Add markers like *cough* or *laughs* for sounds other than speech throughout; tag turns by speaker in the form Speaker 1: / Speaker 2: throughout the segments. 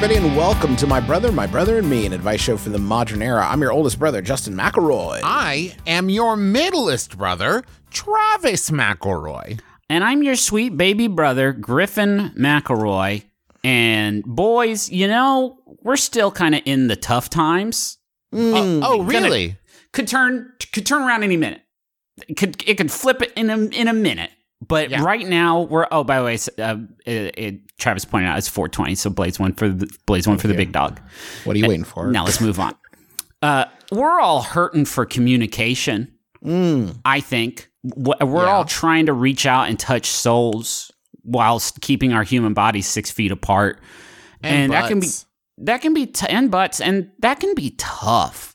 Speaker 1: everybody, and welcome to My Brother, My Brother and Me, an advice show for the modern era. I'm your oldest brother, Justin McElroy.
Speaker 2: I am your middleest brother, Travis McElroy.
Speaker 3: And I'm your sweet baby brother, Griffin McElroy. And boys, you know, we're still kind of in the tough times.
Speaker 2: Oh, oh,
Speaker 3: Gonna-
Speaker 2: really?
Speaker 3: Could turn could turn around any minute. It could it could flip it in a in a minute. But
Speaker 2: Yeah.
Speaker 3: right now we're oh by the way, uh, it, it, Travis pointed out it's 420, so Blaze one for the Blaze one for the big dog.
Speaker 1: What are you waiting for?
Speaker 3: Now let's move on. Uh, we're all hurting for communication. I think we're
Speaker 2: Yeah.
Speaker 3: all trying to reach out and touch souls whilst keeping our human bodies six feet apart,
Speaker 2: And
Speaker 3: that can be that can be t- and butts, and that can be tough.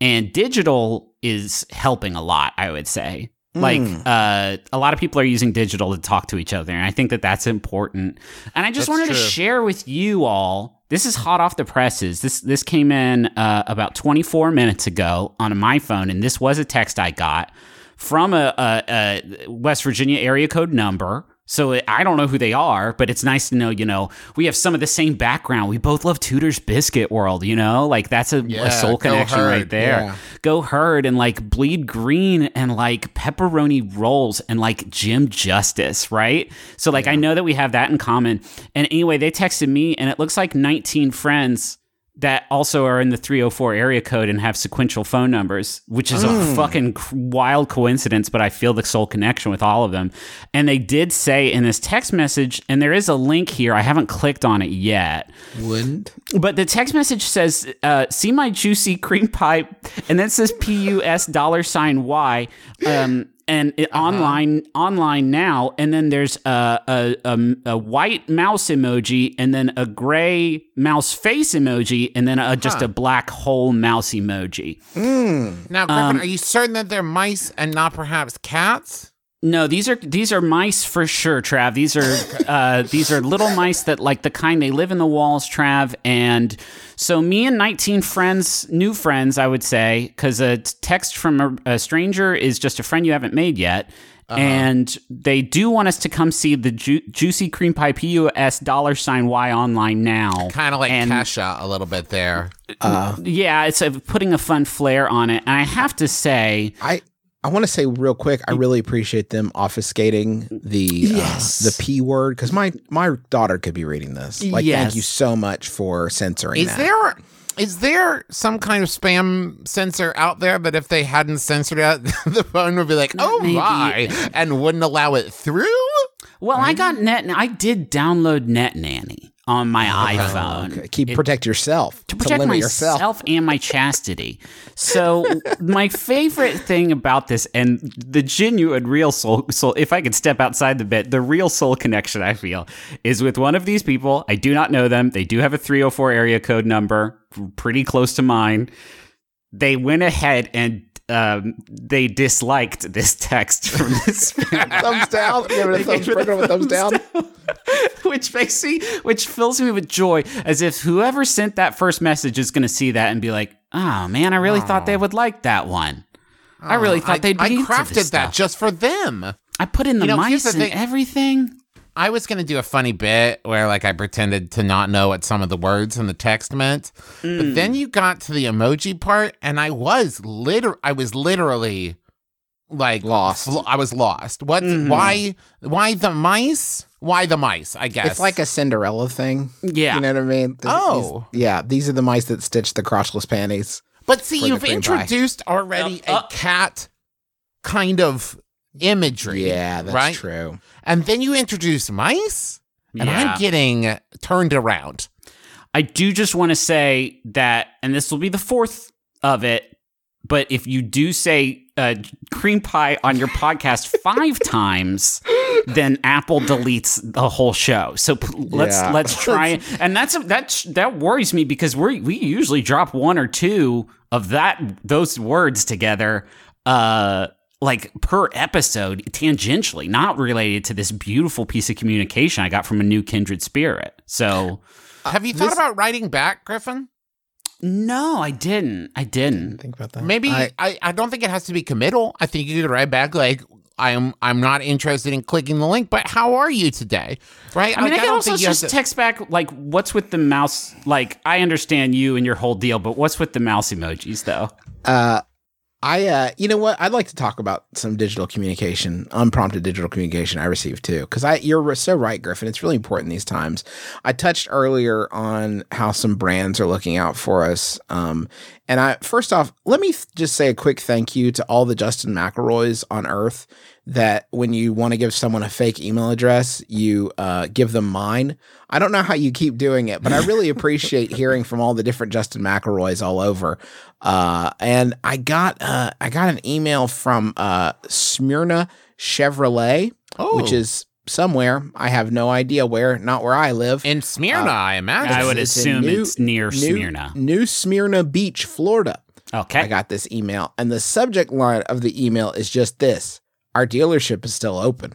Speaker 3: And digital is helping a lot, I would say. Like uh, a lot of people are using digital to talk to each other, and I think that that's important. And I just
Speaker 2: That's
Speaker 3: wanted to
Speaker 2: true.
Speaker 3: share with you all. This is hot off the presses. This this came in uh, about 24 minutes ago on my phone, and this was a text I got from a, a, a West Virginia area code number. So I don't know who they are, but it's nice to know. You know, we have some of the same background. We both love Tudor's Biscuit World. You know, like that's a,
Speaker 2: Yeah,
Speaker 3: a soul connection right there.
Speaker 1: yeah.
Speaker 3: Go Herd and like Bleed Green and like pepperoni rolls and like Jim Justice, right? So like I know that we have that in common. And anyway, they texted me, and it looks like 19 friends that also are in the 304 area code and have sequential phone numbers, which is a fucking wild coincidence, but I feel the soul connection with all of them. And they did say in this text message, and there is a link here, I haven't clicked on it yet,
Speaker 1: Wouldn't?
Speaker 3: but the text message says, uh, "See my juicy cream pie," and then it says "P U S dollar sign Y." Um, and it, online, online now, and then there's a, a, a a white mouse emoji, and then a gray mouse face emoji, and then a, just a black hole mouse emoji.
Speaker 2: Now, Griffin,
Speaker 3: Um,
Speaker 2: are you certain that they're mice and not perhaps cats?
Speaker 3: No, these are these are mice for sure, Trav. These are uh, these are little mice that like the kind they live in the walls, Trav. And so me and 19 friends, new friends, I would say, because a text from a, a stranger is just a friend you haven't made yet. And they do want us to come see the ju- Juicy Cream Pie PUS dollar sign Y online now.
Speaker 2: Kind of like
Speaker 3: And-
Speaker 2: Kesha a little bit there.
Speaker 3: Yeah, it's a, putting a fun flair on it. And I have to say,
Speaker 1: I I want to say real quick, I really appreciate them obfuscating the
Speaker 3: Yes.
Speaker 1: uh, the p word because my my daughter could be reading this. Like,
Speaker 3: Yes.
Speaker 1: thank you so much for censoring
Speaker 2: Is
Speaker 1: that.
Speaker 2: there is there some kind of spam censor out there that if they hadn't censored it, *laughs* the phone would be like, "Oh
Speaker 3: Maybe.
Speaker 2: my," and wouldn't allow it through?
Speaker 3: well, I got Net. I did download Net Nanny on my oh, iPhone.
Speaker 1: Okay, Keep
Speaker 3: It-
Speaker 1: protect yourself
Speaker 3: to protect
Speaker 1: limit
Speaker 3: myself
Speaker 1: yourself.
Speaker 3: and my chastity. So *laughs* my favorite thing about this and the genuine real soul soul if I could step outside the bit, the real soul connection I feel is with one of these people. I do not know them. They do have a 304 area code number, pretty close to mine. They went ahead and um, they disliked this text from *laughs* this
Speaker 1: thumbs down. Give it a thumbs, it a thumbs down. *laughs*
Speaker 3: which makes me which fills me with joy as if whoever sent that first message is going to see that and be like oh man i really thought they would like that one i really thought
Speaker 2: I,
Speaker 3: they'd be
Speaker 2: I crafted that
Speaker 3: stuff.
Speaker 2: just for them.
Speaker 3: i put in the
Speaker 2: You know,
Speaker 3: mice
Speaker 2: the
Speaker 3: and
Speaker 2: thing.
Speaker 3: everything
Speaker 2: I was gonna do a funny bit where like I pretended to not know what some of the words in the text meant,
Speaker 3: Mm.
Speaker 2: but then you got to the emoji part, and I was liter I was literally like
Speaker 1: Lost.
Speaker 2: fl- I was lost. What?
Speaker 3: Mm-hmm.
Speaker 2: Why? Why the mice? Why the mice? I guess
Speaker 1: It's like a Cinderella thing.
Speaker 3: Yeah.
Speaker 1: You know what I mean? Th-
Speaker 2: Oh.
Speaker 1: these- yeah. These are the mice that stitch the crotchless panties.
Speaker 2: But see, you've
Speaker 1: cream pie.
Speaker 2: introduced already
Speaker 3: Uh, uh.
Speaker 2: a cat kind of imagery.
Speaker 1: Yeah, that's
Speaker 2: right?
Speaker 1: true.
Speaker 2: And then you introduce mice, and
Speaker 3: Yeah.
Speaker 2: I'm getting turned around.
Speaker 3: I do just want to say that, and this will be the fourth of it, but if you do say uh, cream pie on your podcast *laughs* five times, then Apple deletes the whole show. So p- let's
Speaker 1: Yeah.
Speaker 3: let's try, it. *laughs* and that's that that worries me because we we usually drop one or two of that those words together. Uh, like per episode, tangentially, not related to this beautiful piece of communication I got from a new kindred spirit. So,
Speaker 2: Have you thought about writing back, Griffin?
Speaker 3: no, I didn't. I didn't.
Speaker 1: Think about that.
Speaker 2: Maybe
Speaker 1: I-
Speaker 2: I, I, don't think it has to be committal. I think you could write back like I'm I'm not interested in clicking the link, but how are you today? Right?
Speaker 3: I mean,
Speaker 2: Like,
Speaker 3: I can
Speaker 2: don't
Speaker 3: also
Speaker 2: think you
Speaker 3: just
Speaker 2: to-
Speaker 3: text back like, "What's with the mouse?" Like, I understand you and your whole deal, but what's with the mouse emojis, though?
Speaker 1: Uh, I, uh, you know what? I'd like to talk about some digital communication, unprompted digital communication I received too. Cause I, you're so right, Griffin. It's really important these times. I touched earlier on how some brands are looking out for us. Um, and I, first off, let me just say a quick thank you to all the Justin McElroys on earth that when you want to give someone a fake email address, you uh, give them mine. I don't know how you keep doing it, but I really *laughs* appreciate hearing from all the different Justin McElroys all over. Uh, and I got uh, I got an email from uh, Smyrna Chevrolet, which
Speaker 2: Oh.
Speaker 1: is somewhere I have no idea where, not where I live.
Speaker 2: in Smyrna, I imagine.
Speaker 3: I would
Speaker 1: It's
Speaker 3: assume
Speaker 1: New-
Speaker 3: it's near
Speaker 1: New-
Speaker 3: Smyrna.
Speaker 1: New Smyrna Beach, Florida.
Speaker 3: Okay.
Speaker 1: I got this email, and the subject line of the email is just this: "Our dealership is still open."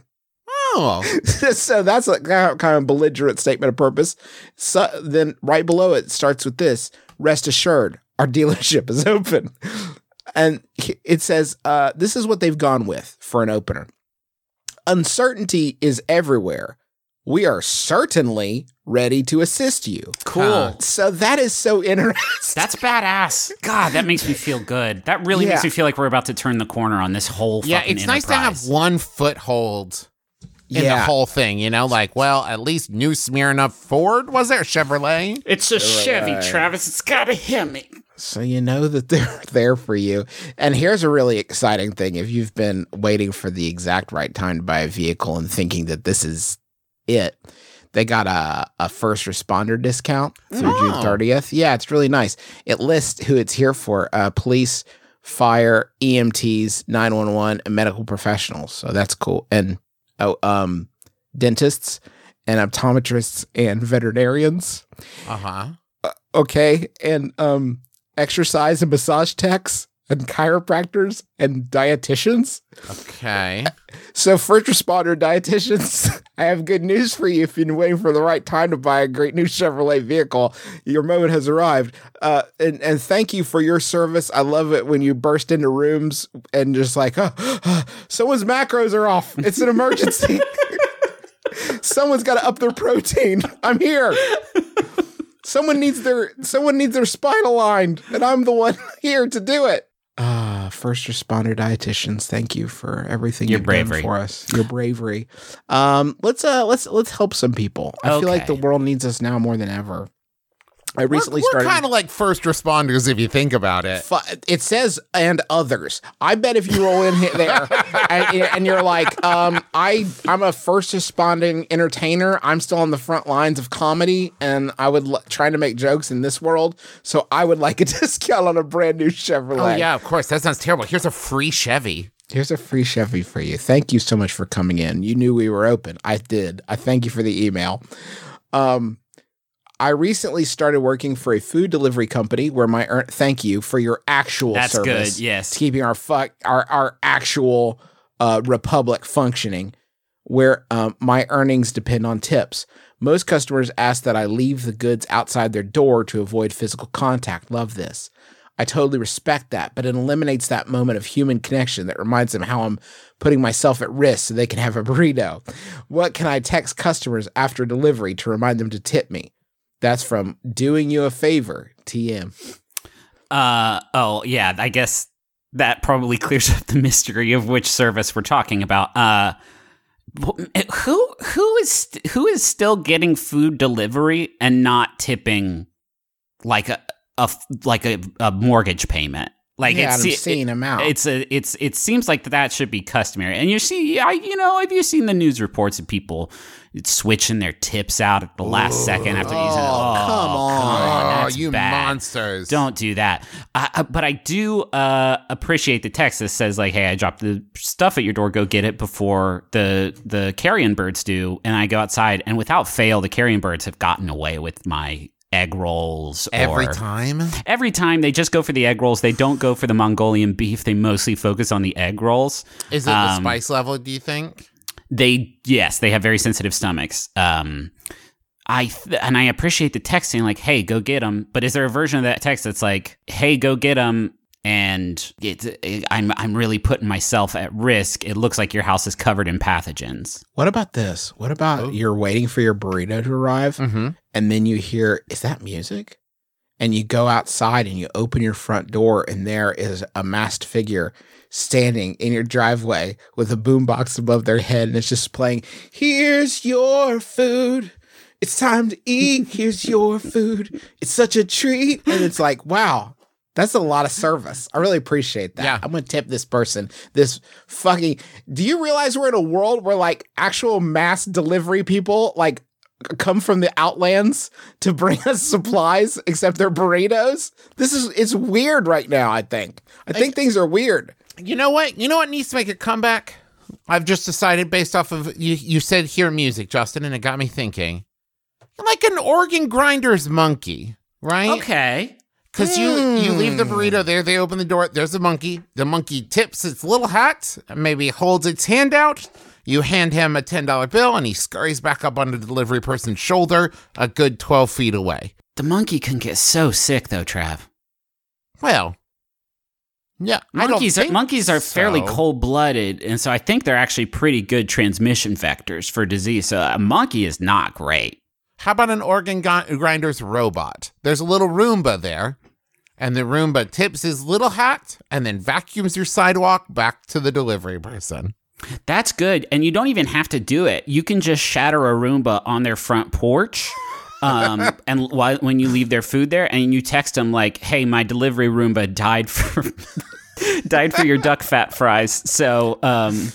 Speaker 2: oh, *laughs*
Speaker 1: so that's a kind of- kind of belligerent statement of purpose. So then, right below it starts with this: "Rest assured, our *laughs* dealership is open." And it says, uh, "This is what they've gone with for an opener. Uncertainty is everywhere. We are certainly ready to assist you."
Speaker 3: cool.
Speaker 1: So that is so interesting. *laughs*
Speaker 3: That's badass. God, that makes me feel good. That really makes me feel like we're about to turn the corner on this whole thing.
Speaker 2: yeah.
Speaker 3: fucking
Speaker 2: It's nice to have one foothold in the whole thing. You know, like well, at least New Smyrna Ford was there Chevrolet.
Speaker 3: It's a Chevy, Travis. It's got a Hemi.
Speaker 1: So you know that *laughs* they're there for you. And here's a really exciting thing. If you've been waiting for the exact right time to buy a vehicle and thinking that this is it, they got a, a first responder discount through June
Speaker 2: Oh.
Speaker 1: 30th. Yeah, it's really nice. It lists who it's here for uh, police, fire, EMTs, 911, and medical professionals. So that's cool. And oh, um, dentists and optometrists and veterinarians
Speaker 2: Uh huh.
Speaker 1: okay and um exercise and massage techs and chiropractors and dietitians.
Speaker 2: Okay. *laughs*
Speaker 1: so first responder dietitians *laughs* i have good news for you. If you've been waiting for the right time to buy a great new chevrolet vehicle your moment has arrived. Uh, and, and thank you for your service. I love it when you burst into rooms and just like oh, someone's macros are off. It's an emergency. *laughs* Someone's got to up their protein. I'm here Someone needs their someone needs their spine aligned, and I'm the one *laughs* here to do it. Ah, first responder dietitians, thank you for everything
Speaker 3: Your
Speaker 1: you've
Speaker 3: bravery.
Speaker 1: done for us. Your bravery. Um, let's uh let's let's help some people. I feel like the world needs us now more than ever. I recently
Speaker 2: we're,
Speaker 1: started.
Speaker 2: kind of like first responders if you think about it.
Speaker 1: It says and others. I bet if you roll in there *laughs* and, and you're like, um, I I'm a first responding entertainer. I'm still on the front lines of comedy, and I would l- trying to make jokes in this world. So I would like a *laughs* discount on a brand new Chevrolet.
Speaker 2: Oh yeah, of course. That sounds terrible. Here's a free Chevy.
Speaker 1: Here's a free Chevy for you. Thank you so much for coming in. You knew we were open. I did. I thank you for the email. Um, I recently started working for a food delivery company where my earn- thank you for your actual
Speaker 3: That's
Speaker 1: service.
Speaker 3: good, yes.
Speaker 1: It's keeping our fuck our our actual uh, republic functioning, where um, my earnings depend on tips. Most customers ask that I leave the goods outside their door to avoid physical contact. Love this. I totally respect that, but it eliminates that moment of human connection that reminds them how I'm putting myself at risk so they can have a burrito. What can I text customers after delivery to remind them to tip me? That's from Doing You a Favor, TM.
Speaker 3: Uh oh yeah, I guess that probably *laughs* clears up the mystery of which service we're talking about. Uh who who is who is still getting food delivery and not tipping like a, a like a, a mortgage payment? Like
Speaker 1: yeah,
Speaker 3: it's
Speaker 1: I'm seeing them out.
Speaker 3: It's a it's it seems like that should be customary. And you see I you know, have you seen the news reports of people switching their tips out at the last second after using it?
Speaker 1: Oh, come on.
Speaker 3: That's
Speaker 2: you
Speaker 3: bad.
Speaker 2: monsters.
Speaker 3: Don't do that. Uh, but I do uh, appreciate the text that says like, "Hey, I dropped the stuff at your door. Go get it before the the carrion birds do." And I go outside, and without fail, the carrion birds have gotten away with my egg rolls
Speaker 2: Every
Speaker 3: or-
Speaker 2: time?
Speaker 3: Every time they just go for the egg rolls. They don't go for the Mongolian beef. They mostly focus on the egg rolls.
Speaker 2: Is it the
Speaker 3: Um,
Speaker 2: spice level, do you think?
Speaker 3: They yes, they have very sensitive stomachs. Um, I th- and I appreciate the text saying like, "Hey, go get them." But is there a version of that text that's like, "Hey, go get them," and it, I'm I'm really putting myself at risk. It looks like your house is covered in pathogens.
Speaker 1: What about this? What about you're waiting for your burrito to arrive
Speaker 2: Mm-hmm.
Speaker 1: And then you hear, is that music? And you go outside and you open your front door and there is a masked figure standing in your driveway with a boombox above their head and it's just playing, Here's your food. It's time to eat. Here's your food. It's such a treat. And it's like, wow, that's a lot of service. I really appreciate that.
Speaker 2: Yeah.
Speaker 1: I'm gonna tip this person. This fucking. Do you realize we're in a world where like actual mass delivery people like come from the outlands to bring us *laughs* supplies, except they're burritos? This is it's weird right now. I think. I think things are weird.
Speaker 2: You know what? You know what needs to make a comeback? I've just decided based off of you you said hear music, Justin, and it got me thinking. Like an organ grinder's monkey, right?
Speaker 3: Okay,
Speaker 2: Because you you leave the burrito hmm. there, they open the door, there's a monkey. The monkey tips its little hat, maybe holds its hand out. You hand him a ten dollar bill, and he scurries back up on the delivery person's shoulder, a good twelve feet away.
Speaker 3: the monkey can get so sick though, Trav.
Speaker 2: Well, yeah,
Speaker 3: Monkeys are monkeys are fairly cold blooded, and so I think they're actually pretty good transmission vectors for disease. So a monkey is not great.
Speaker 2: How about an organ gri- grinder's robot? There's a little Roomba there, and the Roomba tips his little hat and then vacuums your sidewalk back to the delivery person.
Speaker 3: That's good. And you don't even have to do it. You can just shatter a Roomba on their front porch. Um, *laughs* and while, when you leave their food there, and you text them like, "Hey, my delivery Roomba died for *laughs* died for your duck fat fries." So um,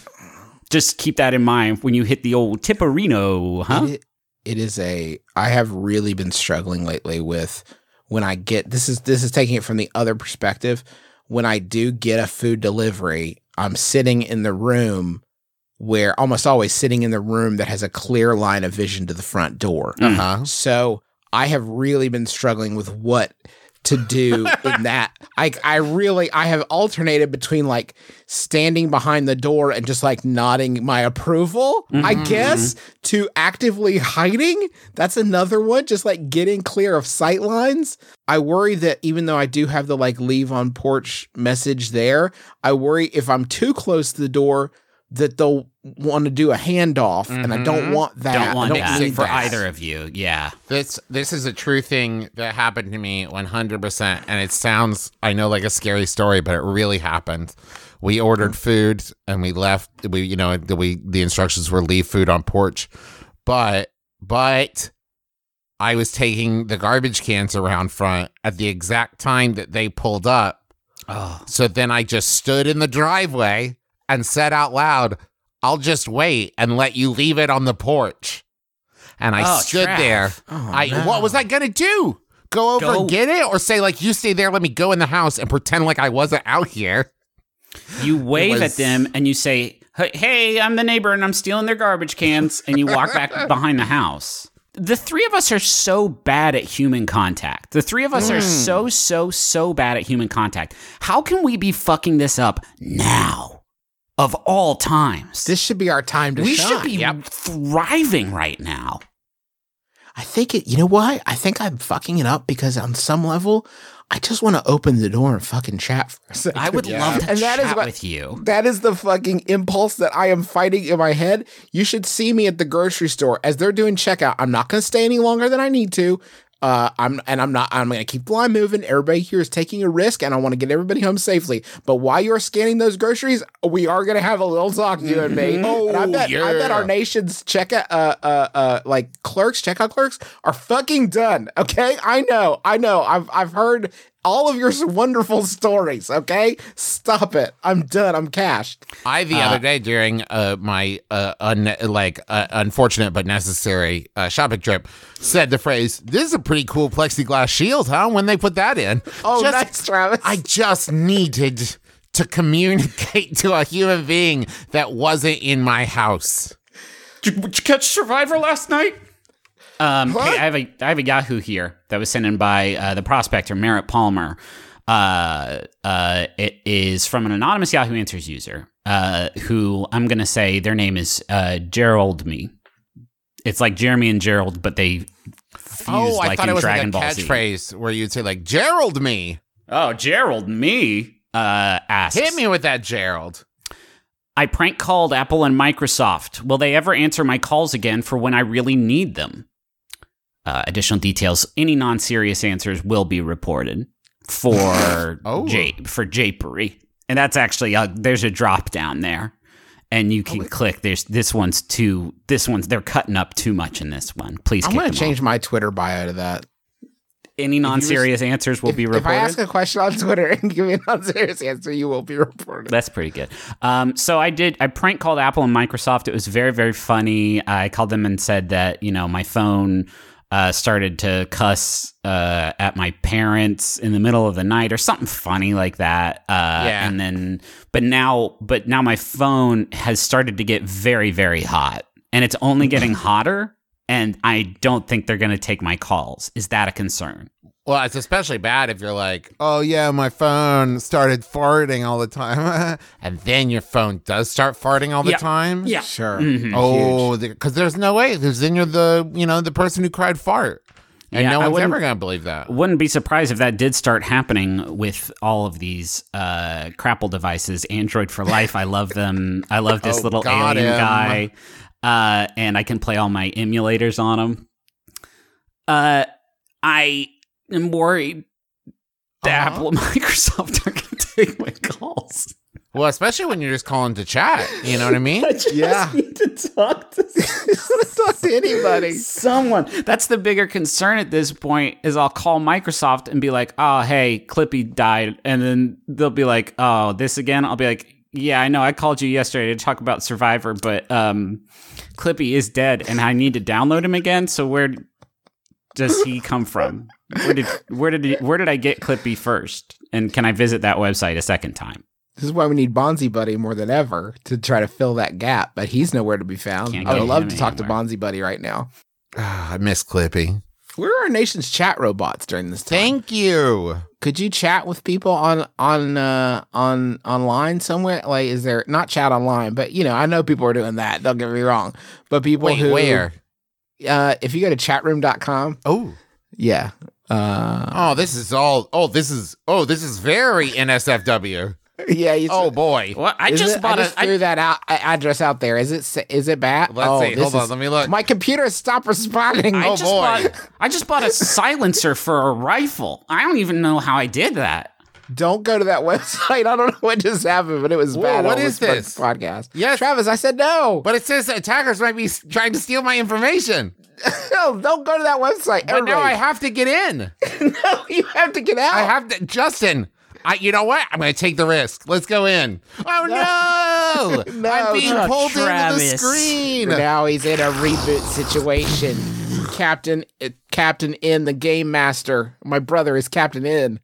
Speaker 3: just keep that in mind when you hit the old Tipperino, huh?
Speaker 1: It, it is a. I have really been struggling lately with when I get this is this is taking it from the other perspective. When I do get a food delivery, I'm sitting in the room where almost always sitting in the room that has a clear line of vision to the front door.
Speaker 3: Mm.
Speaker 2: Uh-huh.
Speaker 1: So I have really been struggling with what to do in *laughs* that. I I really I have alternated between like standing behind the door and just like nodding my approval, I mm-hmm. guess, mm-hmm. to actively hiding. That's another one. Just like getting clear of sight lines. I worry that even though I do have the like leave on porch message there, I worry if I'm too close to the door that they'll want to do a handoff, and I don't mm-hmm. want that.
Speaker 3: Don't want
Speaker 1: I don't
Speaker 3: that
Speaker 1: need
Speaker 3: for
Speaker 1: that.
Speaker 3: either of you. Yeah.
Speaker 2: This this is a true thing that happened to me 100% and it sounds I know like a scary story but it really happened. We ordered mm. food and we left we you know the we the instructions were leave food on porch. But but I was taking the garbage cans around front at the exact time that they pulled up.
Speaker 3: Oh.
Speaker 2: So then I just stood in the driveway and said out loud, "I'll just wait and let you leave it on the porch." And I
Speaker 3: Oh,
Speaker 2: stood
Speaker 3: Trav.
Speaker 2: there.
Speaker 1: Oh,
Speaker 2: I
Speaker 1: no.
Speaker 2: what was I gonna do? Go over
Speaker 3: Go-
Speaker 2: and get it, or say like you stay there, let me go in the house and pretend like I wasn't out here?
Speaker 3: You wave
Speaker 2: was-
Speaker 3: at them and you say, "Hey, "Hey, I'm the neighbor and I'm stealing their garbage cans," and you walk back *laughs* behind the house. The three of us are so bad at human contact. The three of us are hmm. so so so bad at human contact. How can we be fucking this up now? Of all times,
Speaker 1: This should be our time to
Speaker 3: we
Speaker 1: shine.
Speaker 3: should be thriving right now.
Speaker 1: I think it. You know what? I think I'm fucking it up because on some level, I just want to open the door and fucking chat for a second.
Speaker 3: I would love to
Speaker 1: And that
Speaker 3: chat
Speaker 1: is what-
Speaker 3: with you.
Speaker 1: That is the fucking impulse that I am fighting in my head. You should see me at the grocery store as they're doing checkout. I'm not going to stay any longer than I need to. Uh, I'm and I'm not. I'm going to keep the line moving. Everybody here is taking a risk, and I want to get everybody home safely. But while you're scanning those groceries, we are going to have a little talk, you and me.
Speaker 2: Oh,
Speaker 1: and I bet I bet our nation's checkout, uh, uh, uh, like clerks, checkout clerks are fucking done. Okay, I know, I know. I've I've heard all of your *laughs* wonderful stories. Okay, stop it. I'm done. I'm cashed.
Speaker 2: I the other day during uh, my uh, un- like uh, unfortunate but necessary uh, shopping trip said the phrase, "This is a pretty cool plexiglass shield, huh?" When they put that in,
Speaker 1: Oh,
Speaker 2: Just-
Speaker 1: nice, Travis.
Speaker 2: I just needed to communicate *laughs* to a human being that wasn't in my house.
Speaker 3: Did you, did you catch Survivor last night? Um, hey, I have a I have a Yahoo here that was sent in by uh, the prospector Merritt Palmer. Uh, uh, it is from an anonymous Yahoo Answers user uh, who I'm going to say their name is uh, Gerald Me. It's like Jeremy and Gerald, but they fused
Speaker 2: Oh, I
Speaker 3: like
Speaker 2: thought
Speaker 3: in
Speaker 2: it was
Speaker 3: Dragon
Speaker 2: like a
Speaker 3: Ball Z.
Speaker 2: catchphrase where you'd say like Gerald me.
Speaker 3: Oh, Gerald Me uh, asks,
Speaker 2: Hit me with that Gerald.
Speaker 3: I prank called Apple and Microsoft. Will they ever answer my calls again for when I really need them? Uh, additional details: any non-serious answers will be reported for *laughs*
Speaker 2: Oh.
Speaker 3: jape for japery, and that's actually uh there's a drop down there, and you
Speaker 2: Oh,
Speaker 3: can click. There's this one's too. This one's they're cutting up too much in this one. Please,
Speaker 1: I'm gonna
Speaker 3: them
Speaker 1: change
Speaker 3: off.
Speaker 1: my Twitter bio to that.
Speaker 3: Any non-serious answers will
Speaker 1: if,
Speaker 3: be reported. if.
Speaker 1: I ask a question on Twitter *laughs* and give me a non-serious answer, you will be reported.
Speaker 3: That's pretty good. Um, so I did. I prank called Apple and Microsoft. It was very, very funny. I called them and said that you know my phone uh, started to cuss uh, at my parents in the middle of the night or something funny like that. Uh,
Speaker 2: Yeah.
Speaker 3: And then, but now, but now my phone has started to get very, very hot, and it's only getting *laughs* hotter. And I don't think they're going to take my calls. Is that a concern?
Speaker 2: Well, it's especially bad if you're like, oh yeah, my phone started farting all the time, *laughs* and then your phone does start farting all the
Speaker 3: Yeah.
Speaker 2: time.
Speaker 3: Yeah.
Speaker 1: Sure.
Speaker 2: Oh, because there's no way. Because then you're the you know the person who cried fart, and
Speaker 3: Yeah,
Speaker 2: no
Speaker 3: I
Speaker 2: one's
Speaker 3: wouldn't-
Speaker 2: ever gonna believe that.
Speaker 3: wouldn't be surprised if that did start happening with all of these uh, crapple devices. Android for life. I love them. I love this *laughs*
Speaker 2: Oh,
Speaker 3: little alien
Speaker 2: him.
Speaker 3: guy, uh, and I can play all my emulators on them. Uh, I am worried that
Speaker 2: Uh-huh.
Speaker 3: Apple and *laughs* Microsoft are going to take my calls.
Speaker 2: Well, especially when you're just calling to chat. You know what I mean? *laughs*
Speaker 3: just
Speaker 1: Yeah.
Speaker 3: need to talk to *laughs*
Speaker 1: Talk to anybody.
Speaker 3: someone. That's the bigger concern at this point is I'll call Microsoft and be like, "Oh, hey, Clippy died." And then they'll be like, "Oh, this again?" I'll be like, "Yeah, I know. I called you yesterday to talk about Survivor, but um Clippy is dead and I need to download him again. So where does he come from? Where did where did he, where did I get Clippy first? And can I visit that website a second time?
Speaker 1: This is why we need Bonzi Buddy more than ever to try to fill that gap, but he's nowhere to be found.
Speaker 3: Can't
Speaker 1: I would love to talk to. Bonzi Buddy right now.
Speaker 2: Ah, I miss Clippy.
Speaker 1: Where are our nation's chat robots during this time?
Speaker 2: Thank you.
Speaker 1: Could you chat with people on on uh, on online somewhere? Like, is there not chat online? But you know, I know people are doing that. Don't get me wrong. But people
Speaker 2: Wait,
Speaker 1: who
Speaker 2: where?
Speaker 1: Uh, if you go to chatroom.com,
Speaker 2: Oh,
Speaker 1: yeah. Uh,
Speaker 2: oh, this is all. Oh, this is. Oh, this is very NSFW.
Speaker 1: yeah. You,
Speaker 2: Oh boy.
Speaker 3: Well, I
Speaker 1: Is
Speaker 3: just
Speaker 1: it-
Speaker 3: bought
Speaker 1: I just
Speaker 3: a I-
Speaker 1: threw that out a- address out there. Is it s- is it bad?
Speaker 2: Let's
Speaker 1: oh,
Speaker 2: see.
Speaker 1: this
Speaker 2: Hold on.
Speaker 1: is-
Speaker 2: Let me look.
Speaker 1: My computer stopped responding.
Speaker 3: I
Speaker 2: Oh,
Speaker 3: just
Speaker 2: boy.
Speaker 3: bought I just bought a silencer for a rifle. I don't even know how I did that.
Speaker 1: Don't go to that *laughs* website. I don't know what just happened, but it was
Speaker 2: Whoa,
Speaker 1: bad.
Speaker 2: what
Speaker 1: on
Speaker 2: is
Speaker 1: pod-
Speaker 2: this?
Speaker 1: podcast?
Speaker 2: Yes.
Speaker 1: Travis, I said no.
Speaker 2: but it says attackers might be trying to steal my information. *laughs*
Speaker 1: no, don't go to that website.
Speaker 2: But now I have to get in. *laughs*
Speaker 1: no, you have to get out.
Speaker 2: I have to. Justin. I, you know what? I'm going to take the risk. Let's go in. Oh no!
Speaker 1: No, *laughs*
Speaker 2: I'm being pulled into the screen.
Speaker 1: now he's in a reboot situation. Captain, uh, Captain in the Game Master. My brother is Captain in.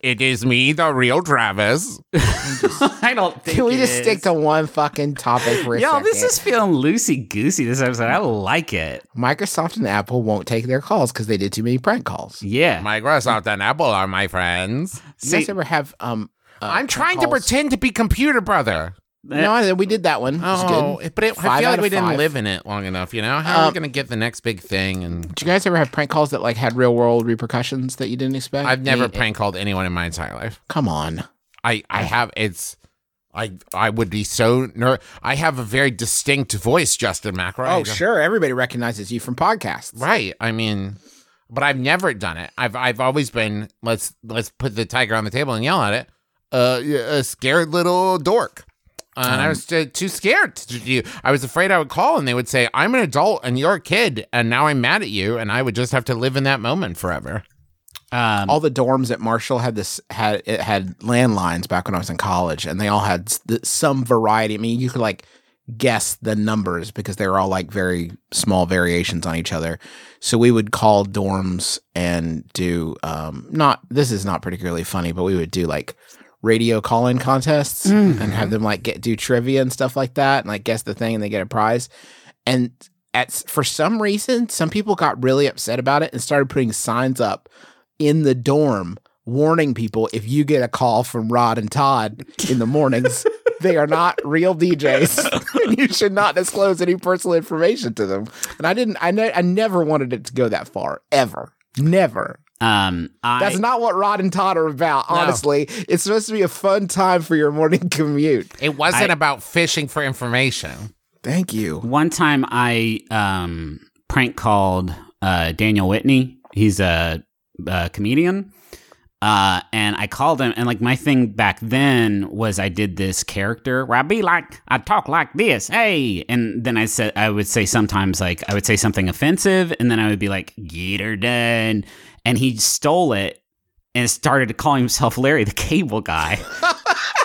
Speaker 2: It is me, the real Travis. *laughs*
Speaker 3: I don't think
Speaker 1: Can we
Speaker 3: it
Speaker 1: just
Speaker 3: is.
Speaker 1: stick to one fucking topic for a
Speaker 3: Yo,
Speaker 1: second?
Speaker 3: this is feeling loosey goosey this episode. I like it.
Speaker 1: Microsoft and Apple won't take their calls because they did too many prank calls.
Speaker 3: Yeah.
Speaker 2: Microsoft and Apple are my friends.
Speaker 1: You guys ever have um? uh,
Speaker 2: I'm
Speaker 1: prank
Speaker 2: trying to
Speaker 1: calls?
Speaker 2: pretend to be computer brother.
Speaker 1: No, I- we did that one.
Speaker 2: Oh,
Speaker 1: good.
Speaker 2: but it, I feel like we didn't live in it long enough. You know, how are
Speaker 1: Um,
Speaker 2: we going to get the next big thing? And
Speaker 1: Did you guys ever have prank calls that like had real world repercussions that you didn't expect?
Speaker 2: I've never
Speaker 1: Any-
Speaker 2: prank called anyone in my entire life.
Speaker 1: Come on.
Speaker 2: I I have it's. I I would be so ner- I have a very distinct voice, Justin Macro.
Speaker 1: Oh, sure. Everybody recognizes you from podcasts.
Speaker 2: Right. I mean, but I've never done it. I've I've always been let's let's put the tiger on the table and yell at it. Uh, a scared little dork. And I was too, too scared to do. I was afraid I would call and they would say, "I'm an adult and you're a kid, and now I'm mad at you," and I would just have to live in that moment forever.
Speaker 3: Um,
Speaker 1: all the dorms at Marshall had this had it had landlines back when I was in college, and they all had th- some variety. I mean, you could like guess the numbers because they were all like very small variations on each other. So we would call dorms and do um not this is not particularly funny, but we would do like radio call-in contests mm. and have them like get do trivia and stuff like that and like guess the thing and they get a prize. And at for some reason, some people got really upset about it and started putting signs up in the dorm warning people if you get a call from Rod and Todd in the mornings, *laughs* they are not real DJs. *laughs* and you should not disclose any personal information to them. And I didn't I ne- I never wanted it to go that far ever. Never.
Speaker 3: Um, I,
Speaker 1: That's not what Rod and Todd are about, honestly. It's supposed to be a fun time for your morning *laughs* commute.
Speaker 2: It wasn't
Speaker 3: I-
Speaker 2: about fishing for information.
Speaker 1: Thank you.
Speaker 3: One time I um, prank called uh, Daniel Whitney. He's a, a comedian. Uh, and I called him, and like my thing back then was I did this character where I'd be like, I'd talk like this, hey, and then I said I would say sometimes like I would say something offensive, and then I would be like, get her done, and he stole it and started calling himself Larry the Cable Guy.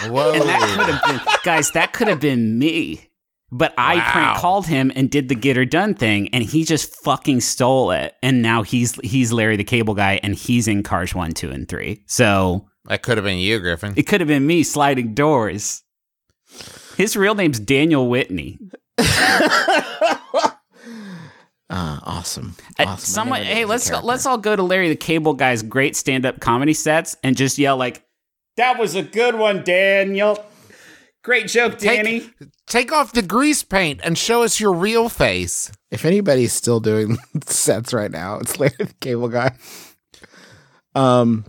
Speaker 2: Whoa. *laughs*
Speaker 3: And that could have been, guys, that could have been me. But I
Speaker 2: Wow.
Speaker 3: prank called him and did the get or done thing, and he just fucking stole it. And now he's he's Larry the Cable Guy, and he's in Cars One, Two, and Three. So
Speaker 2: that could have been you, Griffin.
Speaker 3: it could have been me sliding doors. His real name's Daniel Whitney. *laughs*
Speaker 1: Uh, awesome.
Speaker 3: Uh,
Speaker 1: awesome. I
Speaker 3: Someone, hey,
Speaker 1: it was a
Speaker 3: let's
Speaker 1: character.
Speaker 3: let's all go to Larry the Cable Guy's great stand up comedy sets and just yell like, "That was a good one, Daniel. Great joke, Danny."
Speaker 2: Take, take off the grease paint and show us your real face.
Speaker 1: If anybody's still doing *laughs* sets right now, it's Larry the Cable Guy. Um,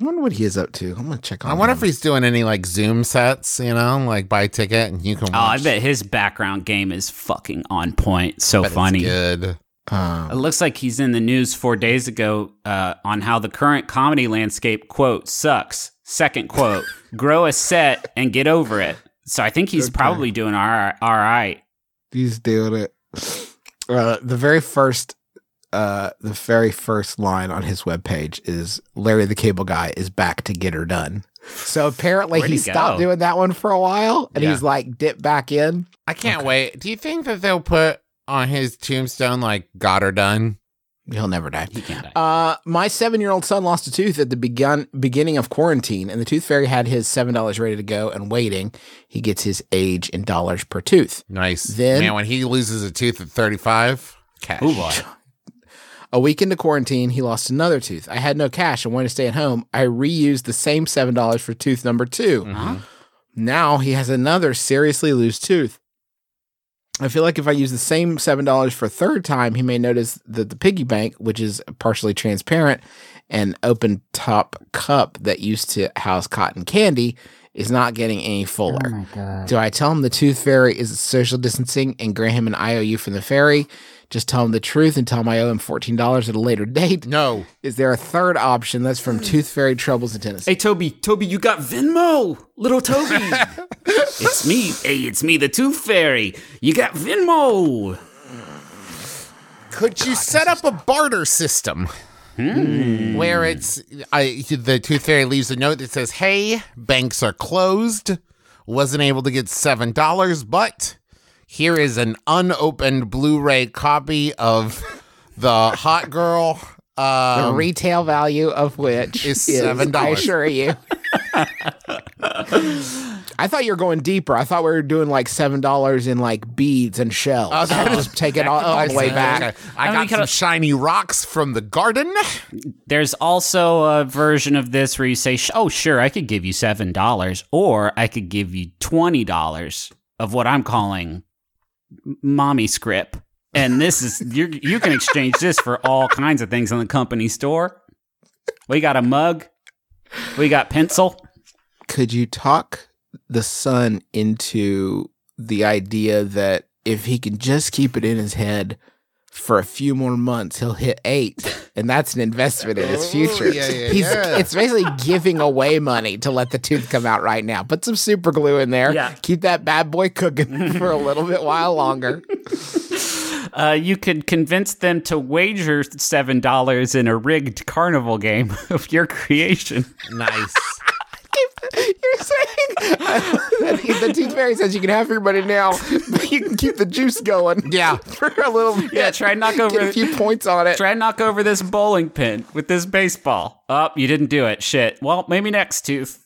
Speaker 1: I wonder what he is up to. I'm gonna check on.
Speaker 2: I wonder
Speaker 1: him.
Speaker 2: if he's doing any like Zoom sets, you know, like buy a ticket and you can watch.
Speaker 3: Oh, I bet his background game is fucking on point. So
Speaker 2: Bet it's
Speaker 3: funny.
Speaker 2: good.
Speaker 3: It
Speaker 1: Um,
Speaker 3: looks like he's in the news four days ago uh, on how the current comedy landscape, quote, sucks. Second quote, *laughs* grow a set and get over it. So I think he's
Speaker 1: Okay.
Speaker 3: probably doing all right. All right.
Speaker 1: he's doing it. Uh, the very first, uh, the very first line on his webpage is Larry the Cable Guy is back to get her done. So apparently
Speaker 3: Where'd
Speaker 1: he
Speaker 3: he
Speaker 1: stopped
Speaker 3: go?
Speaker 1: doing that one for a while, and
Speaker 2: Yeah.
Speaker 1: he's like dipped back in.
Speaker 2: I can't wait. Do you think that they'll put on his tombstone like got her done?
Speaker 1: He'll never die.
Speaker 3: He can't die.
Speaker 1: Uh, my seven-year-old son lost a tooth at the begun beginning of quarantine, and the tooth fairy had his seven dollars ready to go and waiting. He gets his age in dollars per tooth.
Speaker 2: Nice.
Speaker 1: Then-
Speaker 2: Man, when he loses a tooth at 35, cash.
Speaker 3: oh, boy. *laughs*
Speaker 1: A week into quarantine, he lost another tooth. I had no cash and wanted to stay at home. I reused the same seven dollars for tooth number 2
Speaker 3: Uh-huh.
Speaker 1: Now he has another seriously loose tooth. I feel like if I use the same seven dollars for a third time, he may notice that the piggy bank, which is partially transparent and open top cup that used to house cotton candy, is not getting any fuller. Oh Do I tell him the tooth fairy is social distancing and grant him an IOU from the fairy? Just tell him the truth and tell him I owe him fourteen dollars at a later date.
Speaker 2: No.
Speaker 1: Is there a third option that's from Tooth Fairy Troubles in Tennessee?
Speaker 3: Hey, Toby, Toby, you got Venmo, little Toby. *laughs* it's me. Hey, it's me, the Tooth Fairy. You got Venmo.
Speaker 2: Could you set up a barter system Hmm. where it's I, the tooth fairy leaves a note that says, "Hey, banks are closed. Wasn't able to get seven dollars, but here is an unopened Blu-ray copy of the Hot Girl."
Speaker 1: The
Speaker 2: Um,
Speaker 1: retail value of which
Speaker 2: is *laughs*
Speaker 1: is
Speaker 2: $7.
Speaker 1: I assure you. *laughs* I thought you were going deeper. I thought we were doing like seven dollars in like beads and shells.
Speaker 2: Oh, that-
Speaker 1: just take it all, all the way back.
Speaker 2: Okay. I,
Speaker 3: mean,
Speaker 2: got some
Speaker 3: kinda-
Speaker 2: shiny rocks from the garden.
Speaker 3: There's also a version of this where you say, "Oh, sure, I could give you seven dollars, or I could give you twenty dollars of what I'm calling mommy script." And this is you. You can exchange this for all kinds of things in the company store. We got a mug. We got pencil.
Speaker 1: Could you talk the son into the idea that if he can just keep it in his head for a few more months, he'll hit eight, and that's an investment in his oh, future.
Speaker 2: Oh, yeah, yeah,
Speaker 1: He's
Speaker 2: yeah.
Speaker 1: it's basically giving away money to let the tooth come out right now. Put some super glue in there.
Speaker 3: Yeah.
Speaker 1: Keep that bad boy cooking *laughs* for a little bit while longer.
Speaker 3: Uh, you could convince them to wager seven dollars in a rigged carnival game *laughs* of your creation.
Speaker 2: Nice. *laughs*
Speaker 1: You're saying the tooth fairy says you can have your money now, but you can keep the juice going.
Speaker 2: Yeah. *laughs*
Speaker 1: for a little bit.
Speaker 3: Yeah, try and knock over-
Speaker 1: Get a few points on it.
Speaker 3: Try and knock over this bowling pin with this baseball. Oh, you didn't do it. Shit. Well, maybe next tooth.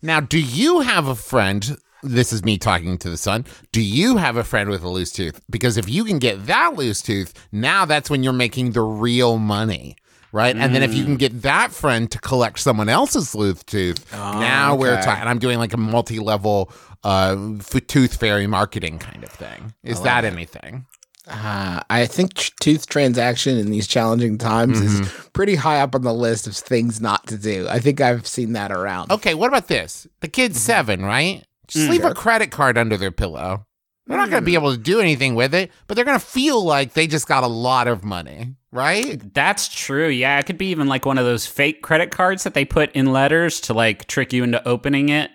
Speaker 2: Now, do you have a friend? This is me talking to the son. Do you have a friend with a loose tooth? Because if you can get that loose tooth, now that's when you're making the real money, right? And then if you can get that friend to collect someone else's loose tooth, now we're
Speaker 1: okay.
Speaker 2: talking. I'm doing like a multi-level uh, tooth fairy marketing kind of thing. Is that anything?
Speaker 1: Uh, I think tr- tooth transaction in these challenging times is pretty high up on the list of things not to do. I think I've seen that around.
Speaker 2: Okay, what about this? The kid's seven, right? Just leave a credit card under their pillow. They're not going to be able to do anything with it, but they're going to feel like they just got a lot of money, right?
Speaker 3: That's true. Yeah, it could be even like one of those fake credit cards that they put in letters to like trick you into opening it.